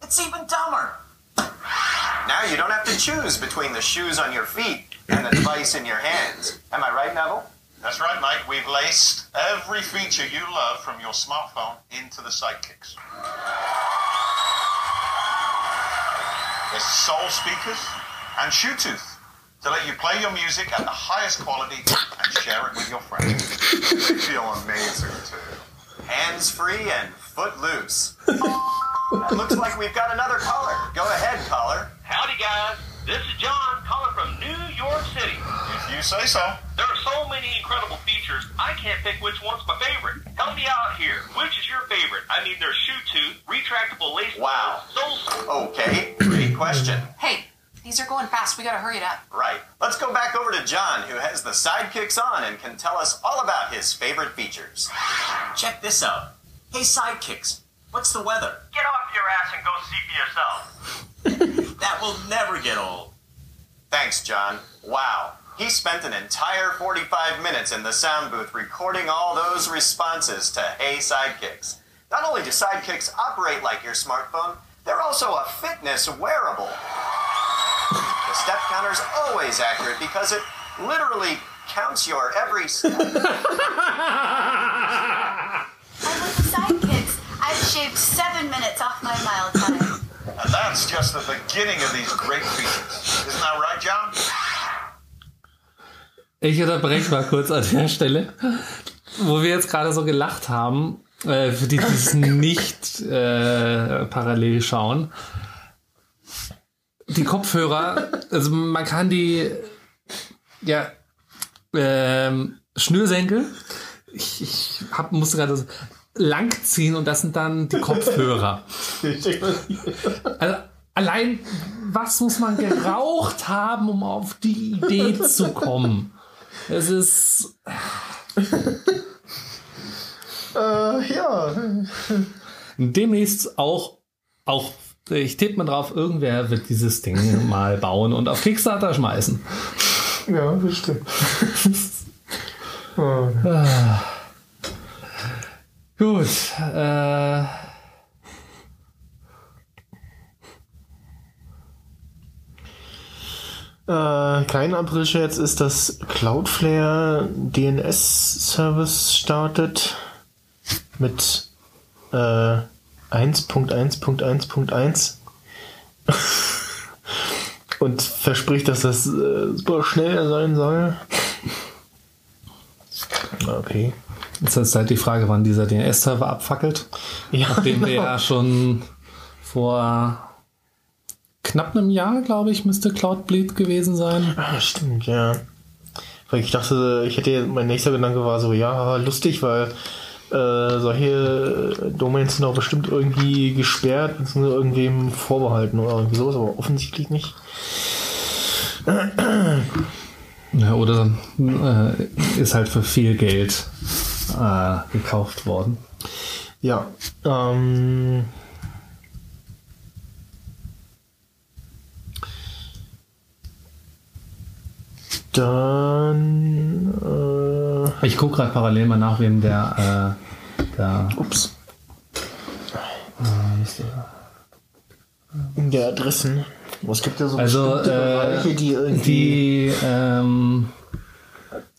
it's even dumber. Now you don't have to choose between the shoes on your feet and the device in your hands. Am I right, Neville? That's right, Mike. We've laced every feature you love from your smartphone into the sidekicks. There's soul speakers and Bluetooth to let you play your music at the highest quality and share it with your friends. they feel amazing too. Hands free and foot loose. looks like we've got another caller. Go ahead, caller. Howdy, guys. This is John calling from New York City. If you say so. There are so many incredible features, I can't pick which one's my favorite. Help me out here. Which is your favorite? I mean, there's shoe tooth, retractable lace. Wow. Soul Okay, great question. Hey, these are going fast. We gotta hurry it up. Right. Let's go back over to John, who has the sidekicks on and can tell us all about his favorite features. Check this out. Hey, sidekicks, what's the weather? Get off your ass and go see for yourself. That will never get old. Thanks, John. Wow. He spent an entire 45 minutes in the sound booth recording all those responses to Hey Sidekicks. Not only do sidekicks operate like your smartphone, they're also a fitness wearable. The step counter's always accurate because it literally counts your every step. And with the sidekicks, I've shaved seven minutes off my mile time. And that's just the beginning of these great features. Isn't that right, John? Ich unterbreche mal kurz an der Stelle. wo wir jetzt gerade so gelacht haben, äh, für die, die es nicht äh, parallel schauen. Die Kopfhörer, also man kann die, ja, ähm, Schnürsenkel, ich, ich hab, musste gerade so lang ziehen und das sind dann die Kopfhörer. Also, allein, was muss man geraucht haben, um auf die Idee zu kommen? Es ist. Äh, ja. Demnächst auch, auch, ich tippe mal drauf, irgendwer wird dieses Ding mal bauen und auf Kickstarter schmeißen. Ja, bestimmt. oh. Ah. Gut. Äh, Äh, kein April-Scherz ist, dass Cloudflare DNS-Service startet mit äh, 1.1.1.1 und verspricht, dass das äh, super schnell sein soll. Okay. Jetzt ist halt die Frage, wann dieser DNS-Server abfackelt. Ja, Nachdem wir genau. ja schon vor knapp einem Jahr, glaube ich, müsste Cloudbleed gewesen sein. Ah, stimmt, ja. Weil ich dachte, ich hätte, mein nächster Gedanke war so, ja, lustig, weil äh, solche Domains sind auch bestimmt irgendwie gesperrt, beziehungsweise irgendwem vorbehalten oder irgendwie sowas, aber offensichtlich nicht. Ja, oder äh, ist halt für viel Geld äh, gekauft worden. Ja, ähm, dann äh, Ich gucke gerade parallel mal nach, wem der, äh, der Ups. Äh, der Adressen. Es gibt ja so Also bestimmte äh, Bereiche, die irgendwie die ähm,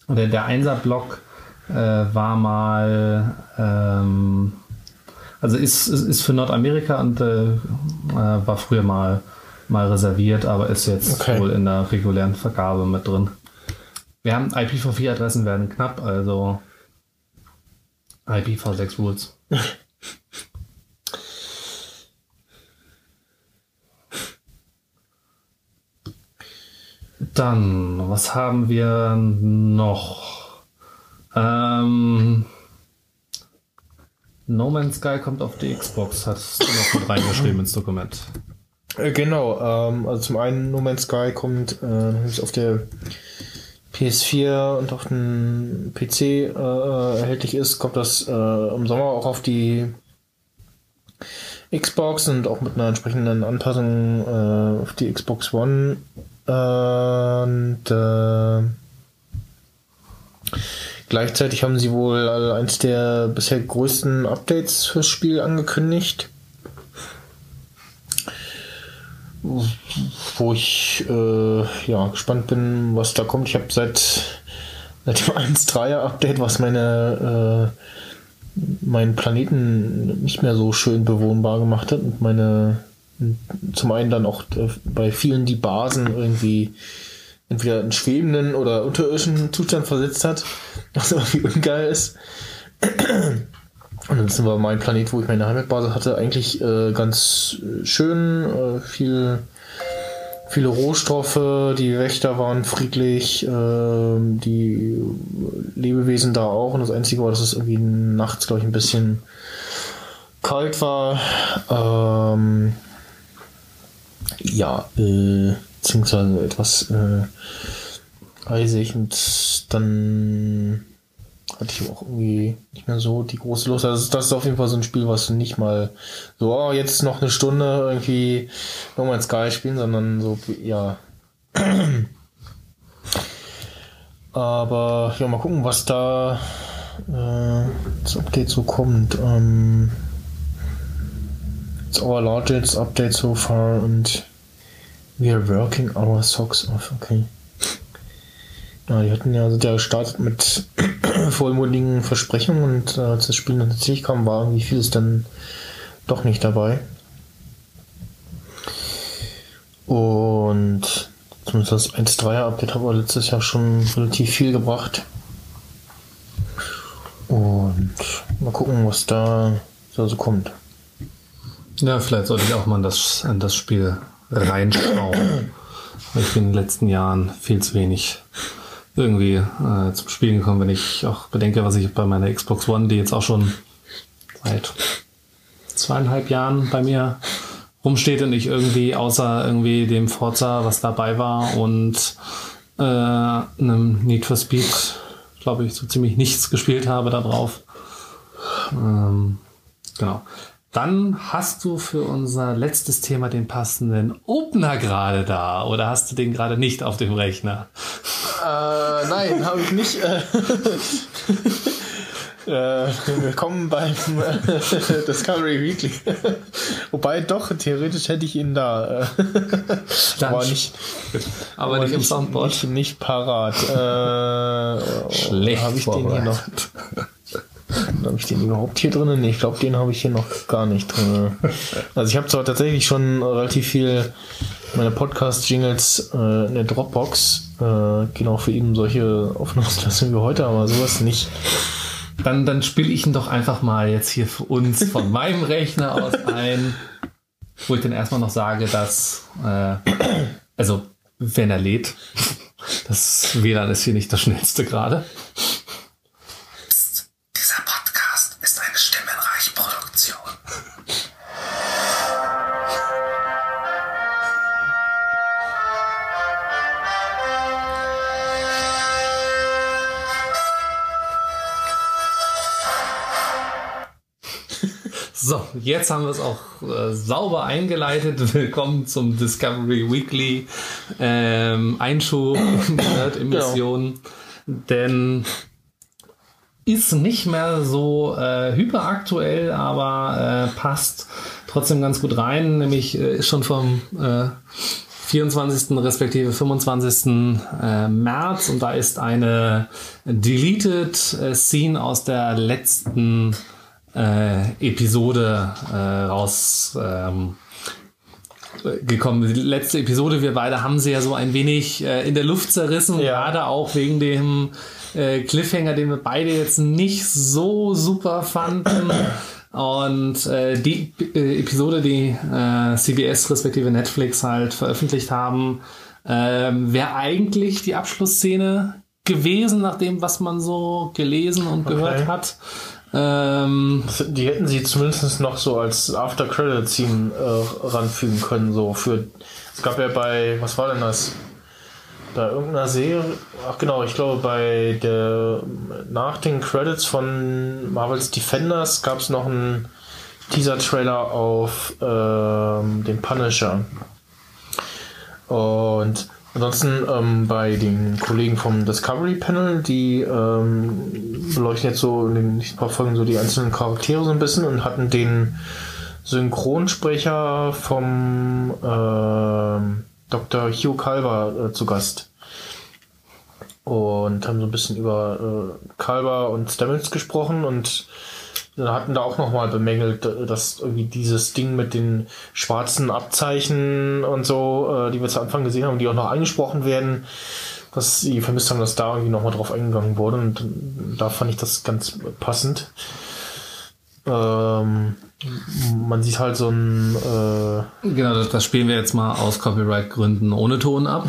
oder der Einser-Block äh, war mal ähm, also ist, ist, ist für Nordamerika und äh, äh, war früher mal mal reserviert, aber ist jetzt Okay. wohl in der regulären Vergabe mit drin. Wir haben IPv4-Adressen werden knapp, also IPv6 Rules. Dann, was haben wir noch? Ähm, no Man's Sky kommt auf die Xbox, hast du noch mit reingeschrieben ins Dokument. Äh, genau, ähm, also zum einen No Man's Sky kommt äh, auf der PS4 und auf dem PC äh, erhältlich ist, kommt das äh, im Sommer auch auf die Xbox und auch mit einer entsprechenden Anpassung äh, auf die Xbox One. Und äh, gleichzeitig haben sie wohl äh, eins der bisher größten Updates fürs Spiel angekündigt. wo ich äh, ja gespannt bin, was da kommt. Ich habe seit, seit dem 1.3er Update, was meine äh, meinen Planeten nicht mehr so schön bewohnbar gemacht hat und meine zum einen dann auch äh, bei vielen die Basen irgendwie entweder in schwebenden oder unterirdischen Zustand versetzt hat, was irgendwie ungeil ist. Und dann war mein Planet, wo ich meine Heimatbasis hatte, eigentlich äh, ganz schön. Äh, viel, viele Rohstoffe, die Wächter waren friedlich, äh, die Lebewesen da auch. Und das Einzige war, dass es irgendwie nachts, glaube ich, ein bisschen kalt war. Ähm, ja, äh, beziehungsweise etwas äh, eisig und dann hatte ich auch irgendwie nicht mehr so die große Lust. Also das ist auf jeden Fall so ein Spiel, was du nicht mal so, oh, jetzt noch eine Stunde irgendwie No Man's Sky spielen, sondern so, ja. Aber ja, mal gucken, was da äh, das Update so kommt. Ähm, it's our largest update so far und we are working our socks off. Okay. Ja, die hatten ja, sind ja gestartet mit vollmundigen Versprechungen und äh, als das Spiel dann tatsächlich kam, war irgendwie vieles dann doch nicht dabei. Und zumindest das 1.3er Update hat aber letztes Jahr schon relativ viel gebracht. mal gucken, was da so kommt. Ja, vielleicht sollte ich auch mal in das, in das Spiel reinschauen. Ich bin in den letzten Jahren viel zu wenig irgendwie äh, zum Spielen gekommen, wenn ich auch bedenke, was ich bei meiner Xbox One, die jetzt auch schon seit zweieinhalb Jahren bei mir rumsteht und ich irgendwie außer irgendwie dem Forza, was dabei war und äh, einem Need for Speed, glaube ich, so ziemlich nichts gespielt habe da drauf. Ähm, genau. Dann hast du für unser letztes Thema den passenden Opener gerade da oder hast du den gerade nicht auf dem Rechner? Äh, nein, habe ich nicht. Äh, äh, willkommen beim äh, Discovery Weekly. Wobei doch, theoretisch hätte ich ihn da. Äh, aber nicht, aber nicht im Soundboard. Nicht, nicht parat. Äh, Schlecht Habe ich den hier noch? Habe ich den überhaupt hier drin? Nee, ich glaube, den habe ich hier noch gar nicht drin. Also ich habe zwar tatsächlich schon relativ viel meine Podcast-Jingles äh, in der Dropbox. Äh, genau für eben solche Aufnahmelassungen wie heute, aber sowas nicht. Dann, dann spiele ich ihn doch einfach mal jetzt hier für uns von meinem Rechner aus ein, wo ich dann erstmal noch sage, dass, äh, also wenn er lädt, das WLAN ist hier nicht das schnellste gerade. Jetzt haben wir es auch äh, sauber eingeleitet. Willkommen zum Discovery Weekly ähm, Einschub Nerd-Emission. Denn ist nicht mehr so äh, hyperaktuell, aber äh, passt trotzdem ganz gut rein. Nämlich äh, ist schon vom äh, 24. respektive 25. Äh, März und da ist eine Deleted äh, Scene aus der letzten äh, Episode äh, raus ähm, gekommen. Die letzte Episode, wir beide haben sie ja so ein wenig äh, in der Luft zerrissen, gerade auch wegen dem äh, Cliffhanger, den wir beide jetzt nicht so super fanden. Und äh, die äh, Episode, die äh, CBS respektive Netflix halt veröffentlicht haben, ähm, wäre eigentlich die Abschlussszene gewesen, nach dem, was man so gelesen und gehört Okay. hat. Ähm, Die hätten sie zumindest noch so als After Credit Scene äh, ranfügen können. So für. Es gab ja bei. Was war denn das? Bei irgendeiner Serie. Ach genau, ich glaube bei der. Nach den Credits von Marvel's Defenders gab es noch einen Teaser-Trailer auf ähm, den Punisher. Und ansonsten ähm, bei den Kollegen vom Discovery Panel, die ähm, beleuchten jetzt so in den nächsten paar Folgen so die einzelnen Charaktere so ein bisschen und hatten den Synchronsprecher vom ähm, Dr. Hugh Calver äh, zu Gast. Und haben so ein bisschen über äh, Calver und Stamets gesprochen und hatten da auch nochmal bemängelt, dass irgendwie dieses Ding mit den schwarzen Abzeichen und so, äh, die wir zu Anfang gesehen haben, die auch noch angesprochen werden, dass sie vermisst haben, dass da irgendwie nochmal drauf eingegangen wurde und da fand ich das ganz passend. Ähm, man sieht halt so ein äh, Genau, das, das spielen wir jetzt mal aus Copyright-Gründen ohne Ton ab.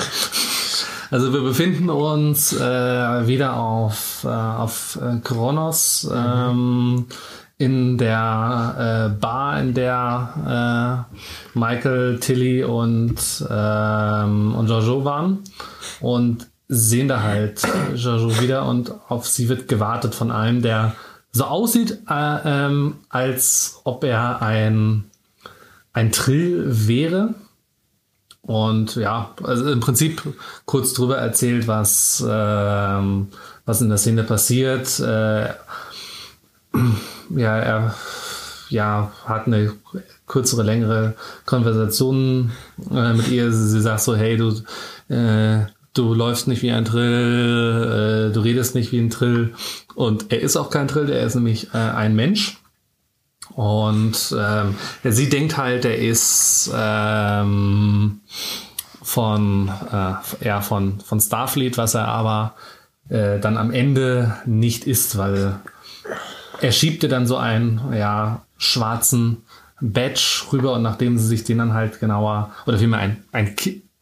Also wir befinden uns äh, wieder auf, äh, auf äh, Kronos ähm, in der äh, Bar, in der äh, Michael, Tilly und, ähm, und Jojo waren und sehen da halt Jojo wieder und auf sie wird gewartet von einem, der so aussieht, äh, ähm, als ob er ein, ein Trill wäre. Und ja, also im Prinzip kurz drüber erzählt, was, ähm, was in der Szene passiert. Äh, ja, er ja, hat eine kürzere, längere Konversation äh, mit ihr. Sie sagt so, hey, du, äh, du läufst nicht wie ein Trill, äh, du redest nicht wie ein Trill. Und er ist auch kein Trill, er ist nämlich äh, ein Mensch. Und ähm, sie denkt halt, er ist ähm, von, äh, ja, von, von Starfleet, was er aber äh, dann am Ende nicht ist, weil er schiebte dann so einen ja, schwarzen Badge rüber und nachdem sie sich den dann halt genauer, oder vielmehr ein, ein,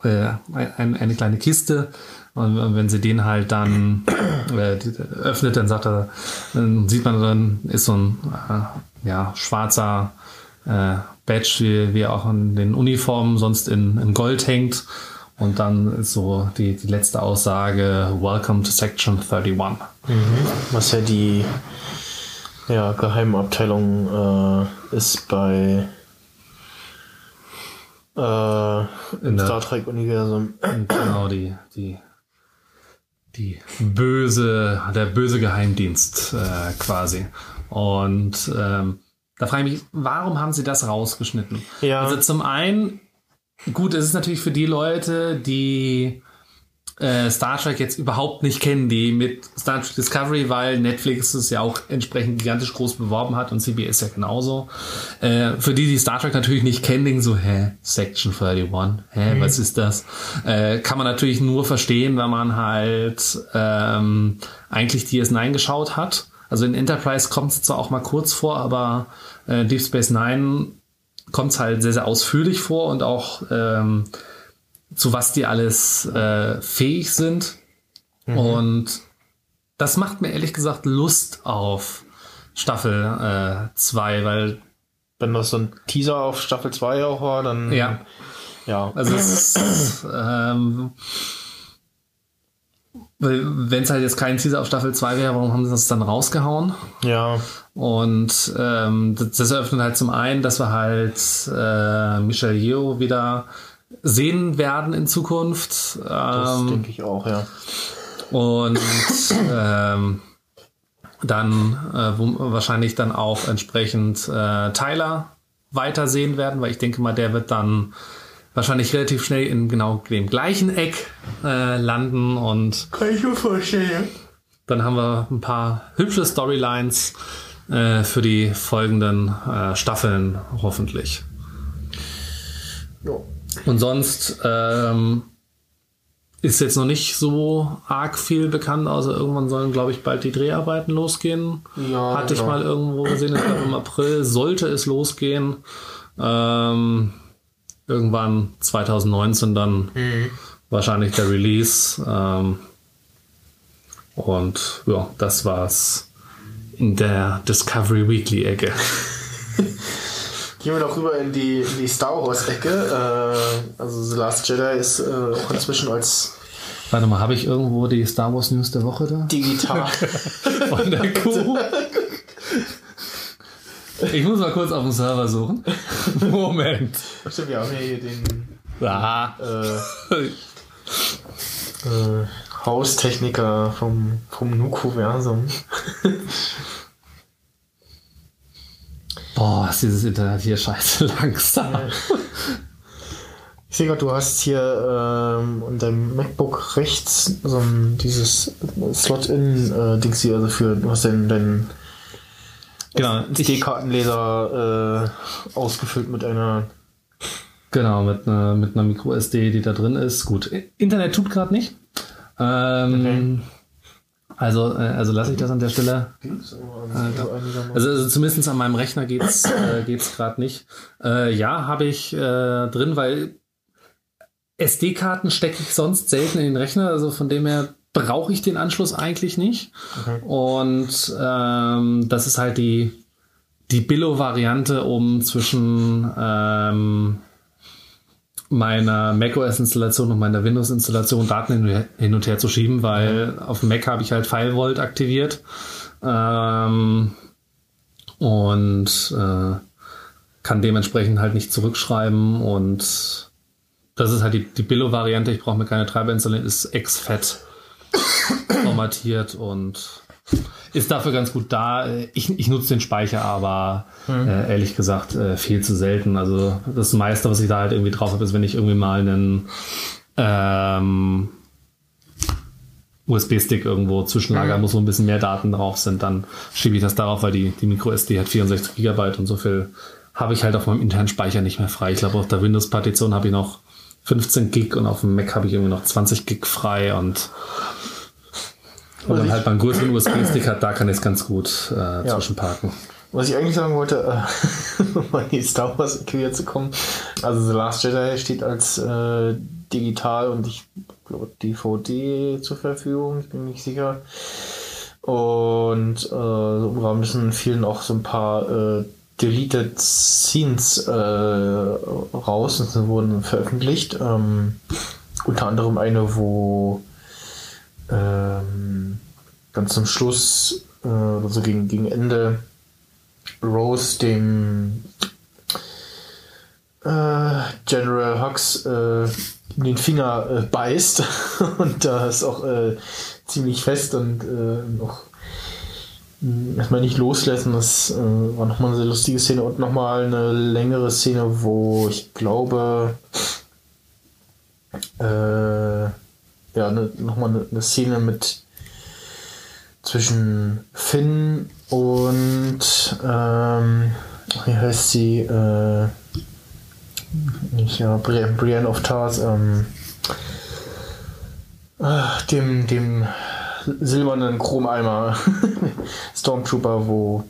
äh, ein, eine kleine Kiste, und wenn sie den halt dann äh, öffnet, dann sagt er, dann sieht man dann, ist so ein äh, ja, schwarzer äh, Badge, wie, wie auch in den Uniformen sonst in, in Gold hängt. Und dann ist so die, die letzte Aussage, Welcome to Section 31. Was ja die ja, Geheimabteilung äh, ist bei äh, im Star Trek-Universum. Genau, die, die, die böse, der böse Geheimdienst äh, quasi. Und ähm, da frage ich mich, warum haben sie das rausgeschnitten? Ja. Also zum einen, gut, es ist natürlich für die Leute, die äh, Star Trek jetzt überhaupt nicht kennen, die mit Star Trek Discovery, weil Netflix es ja auch entsprechend gigantisch groß beworben hat und CBS ja genauso. Äh, für die, die Star Trek natürlich nicht kennen, denken so, hä, Section 31, hä, Mhm. was ist das? Äh, kann man natürlich nur verstehen, wenn man halt ähm, eigentlich DS9 geschaut hat. Also in Enterprise kommt es zwar auch mal kurz vor, aber äh, Deep Space Nine kommt es halt sehr, sehr ausführlich vor und auch ähm, zu was die alles äh, fähig sind. Mhm. Und das macht mir ehrlich gesagt Lust auf Staffel 2, weil Wenn das so ein Teaser auf Staffel 2 auch war, dann Ja. ja. Also es ist, ähm, wenn es halt jetzt kein Teaser auf Staffel 2 wäre, warum haben sie das dann rausgehauen? Ja. Und ähm, das, das eröffnet halt zum einen, dass wir halt äh, Michelle Yeoh wieder sehen werden in Zukunft. Das Ähm, denke ich auch, ja. und ähm, dann äh, wo, wahrscheinlich dann auch entsprechend äh, Tyler weitersehen werden, weil ich denke mal, der wird dann wahrscheinlich relativ schnell in genau dem gleichen Eck äh, landen und Kann ich mir vorstellen. dann haben wir ein paar hübsche Storylines äh, für die folgenden äh, Staffeln hoffentlich. Ja. Und sonst ähm, ist jetzt noch nicht so arg viel bekannt, außer irgendwann sollen, glaube ich, bald die Dreharbeiten losgehen. Ja, Hatte ich genau. mal irgendwo gesehen, ich glaube im April sollte es losgehen. Ähm, irgendwann 2019 dann Mhm. wahrscheinlich der Release. Ähm, und ja, das war's in der Discovery Weekly Ecke. Gehen wir doch rüber in die, in die Star Wars-Ecke. Äh, also The Last Jedi ist äh, auch inzwischen als Warte mal, habe ich irgendwo die Star Wars News der Woche da? digital. Von der Kuh. Ich muss mal kurz auf dem Server suchen. Moment. Stimmt, wir haben ja hier den Ah. äh, äh, Haustechniker vom, vom Nukuversum. Boah, ist dieses Internet hier scheiße langsam. Ich sehe gerade, du hast hier ähm, in deinem MacBook rechts so ein, dieses Slot-In-Dings hier, also für, du hast deinen, deinen Genau, SD-Kartenleser äh, ausgefüllt mit einer. Genau, mit einer, mit einer Micro SD, die da drin ist. Gut, Internet tut gerade nicht. Ähm, Also, äh, also lasse ich das an der Stelle. Äh, also, also zumindest an meinem Rechner geht's äh, geht's gerade nicht. Äh, ja, habe ich äh, drin, weil SD-Karten stecke ich sonst selten in den Rechner. Also von dem her brauche ich den Anschluss eigentlich nicht. Und ähm, das ist halt die die Billo-Variante, um zwischen ähm, meiner macOS-Installation und meiner Windows-Installation Daten hin, und her zu schieben, weil auf dem Mac habe ich halt FileVault aktiviert ähm, und äh, kann dementsprechend halt nicht zurückschreiben und das ist halt die, die Billo-Variante. Ich brauche mir keine Treiber installieren, ist exFAT formatiert und ist dafür ganz gut da. Ich, ich nutze den Speicher, aber Mhm. äh, ehrlich gesagt äh, viel zu selten. Also das meiste, was ich da halt irgendwie drauf habe, ist, wenn ich irgendwie mal einen ähm, USB-Stick irgendwo zwischenlagern Mhm. muss, wo ein bisschen mehr Daten drauf sind, dann schiebe ich das darauf, weil die, die Micro-SD hat 64 Gigabyte und so viel habe ich halt auf meinem internen Speicher nicht mehr frei. Ich glaube, auf der Windows-Partition habe ich noch 15 Gig und auf dem Mac habe ich irgendwie noch 20 Gig frei und Und dann ich- halt mal einen größeren USB-Stick hat, da kann ich es ganz gut äh, zwischenparken. Was ich eigentlich sagen wollte, äh, um an die Star Wars wieder zu kommen, also The Last Jedi steht als äh, digital und ich glaube DVD zur Verfügung, ich bin mir nicht sicher. Und äh, so im Rahmen dessen fielen auch so ein paar äh, Deleted Scenes äh, raus und sie wurden veröffentlicht. Ähm, unter anderem eine, wo ähm, ganz zum Schluss, äh, also gegen, gegen Ende, Rose dem äh, General Hux äh, in den Finger äh, beißt. Und da ist auch äh, ziemlich fest und äh, noch mh, erstmal nicht loslässt und das äh, war nochmal eine sehr lustige Szene und nochmal eine längere Szene, wo ich glaube äh, ja, ne, nochmal eine, eine Szene mit zwischen Finn und ähm, wie heißt sie? Äh, nicht ja, Brienne, Brienne of Tars, ähm, äh, dem, dem silbernen Chromeimer Stormtrooper, wo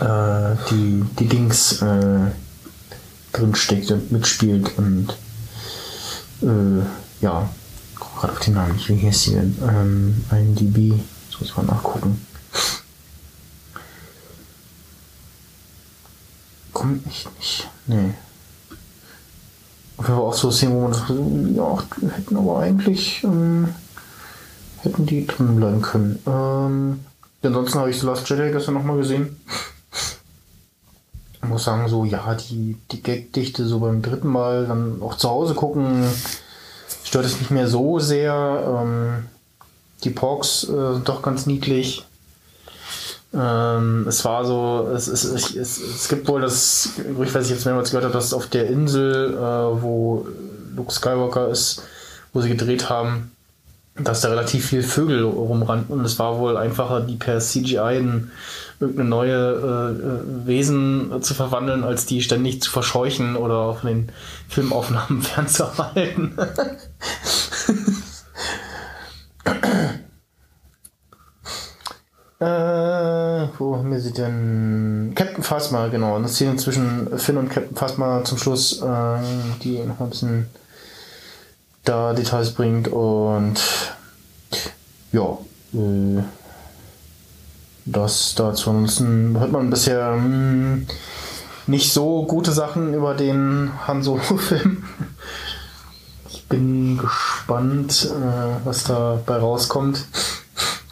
äh, die, die Dings äh, drin steckt und mitspielt und äh, ja, guck gerade auf den Namen wie heißt sie denn? Ähm, IMDb, jetzt muss ich mal nachgucken. Kommt nicht, nicht. Nee. Auf jeden Fall auch so Szenen, wo man sagt, ja, hätten aber eigentlich, ähm, hätten die drin bleiben können. Ähm, ansonsten habe ich The Last Jedi gestern nochmal gesehen. Ich muss sagen, so, ja, die, die Gagdichte so beim dritten Mal dann auch zu Hause gucken, stört es nicht mehr so sehr. Ähm, die Porks äh, sind doch ganz niedlich. Ähm, es war so, es, es, es, es, gibt wohl das, ich weiß nicht, jetzt mehrmals gehört habe, dass auf der Insel, äh, wo Luke Skywalker ist, wo sie gedreht haben, dass da relativ viel Vögel rumrannten und es war wohl einfacher, die per CGI in irgendeine neue äh, äh, Wesen zu verwandeln, als die ständig zu verscheuchen oder von den Filmaufnahmen fernzuhalten. Äh, wo haben wir sie denn? Captain Phasma, genau. Eine Szene zwischen Finn und Captain Phasma zum Schluss, äh, die noch ein bisschen da Details bringt und ja, äh, das dazu. Ansonsten hört man bisher mh, nicht so gute Sachen über den Han Solo-Film. Ich bin gespannt, äh, was dabei rauskommt.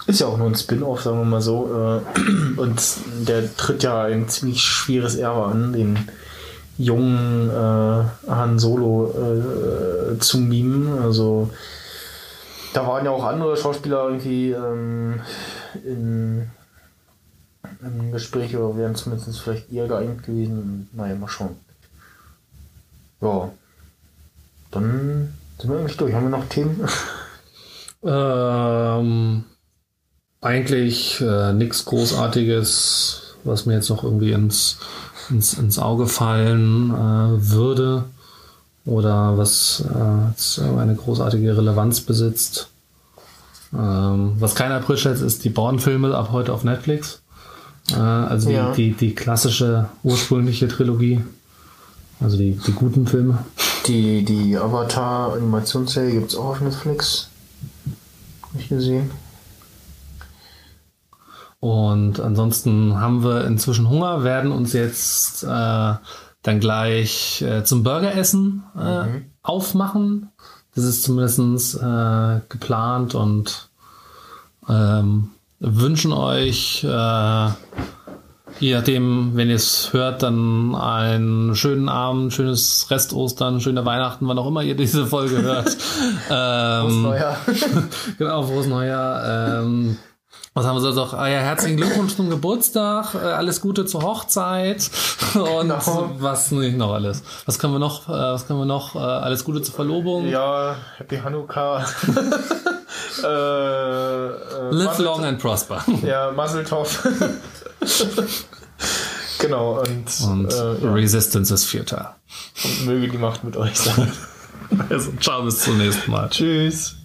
Ist ja auch nur ein Spin-off, sagen wir mal so. äh, Und der tritt ja ein ziemlich schweres Erbe an, den jungen äh, Han Solo äh, zu mimen. Also da waren ja auch andere Schauspieler irgendwie ähm, in, im Gespräch oder wären zumindest vielleicht eher geeignet gewesen. Naja, mal schauen. Ja. Dann sind wir eigentlich durch. Haben wir noch Themen? Ähm, eigentlich äh, nichts Großartiges, was mir jetzt noch irgendwie ins, ins, ins Auge fallen äh, würde oder was äh, eine großartige Relevanz besitzt. Ähm, was kein Aprilscherz ist, die Born-Filme ab heute auf Netflix. Äh, also die, Ja. die, die klassische ursprüngliche Trilogie. Also die, die guten Filme. Die, die Avatar-Animationsserie gibt es auch auf Netflix. Hab ich gesehen. Und ansonsten haben wir inzwischen Hunger, werden uns jetzt äh, dann gleich äh, zum Burgeressen äh, aufmachen. Das ist zumindest äh, geplant und ähm, wünschen euch, äh, je nachdem, wenn ihr es hört, dann einen schönen Abend, schönes Restostern, schöne Weihnachten, wann auch immer ihr diese Folge hört. ähm, Frohes Neujahr. genau, frohes Neujahr. Ähm, was haben wir so doch? Ah ja, herzlichen Glückwunsch zum Geburtstag, äh, alles Gute zur Hochzeit und Genau. was nicht noch alles. Was können wir noch? Äh, was können wir noch? Äh, alles Gute zur Verlobung. Ja, Happy Hanukkah. äh, äh, Live Mazel- long and prosper. Ja, Mazeltov. genau, und, Und äh, ja. Resistance is futile. und möge die Macht mit euch sein. Also, ciao, bis zum nächsten Mal. Tschüss.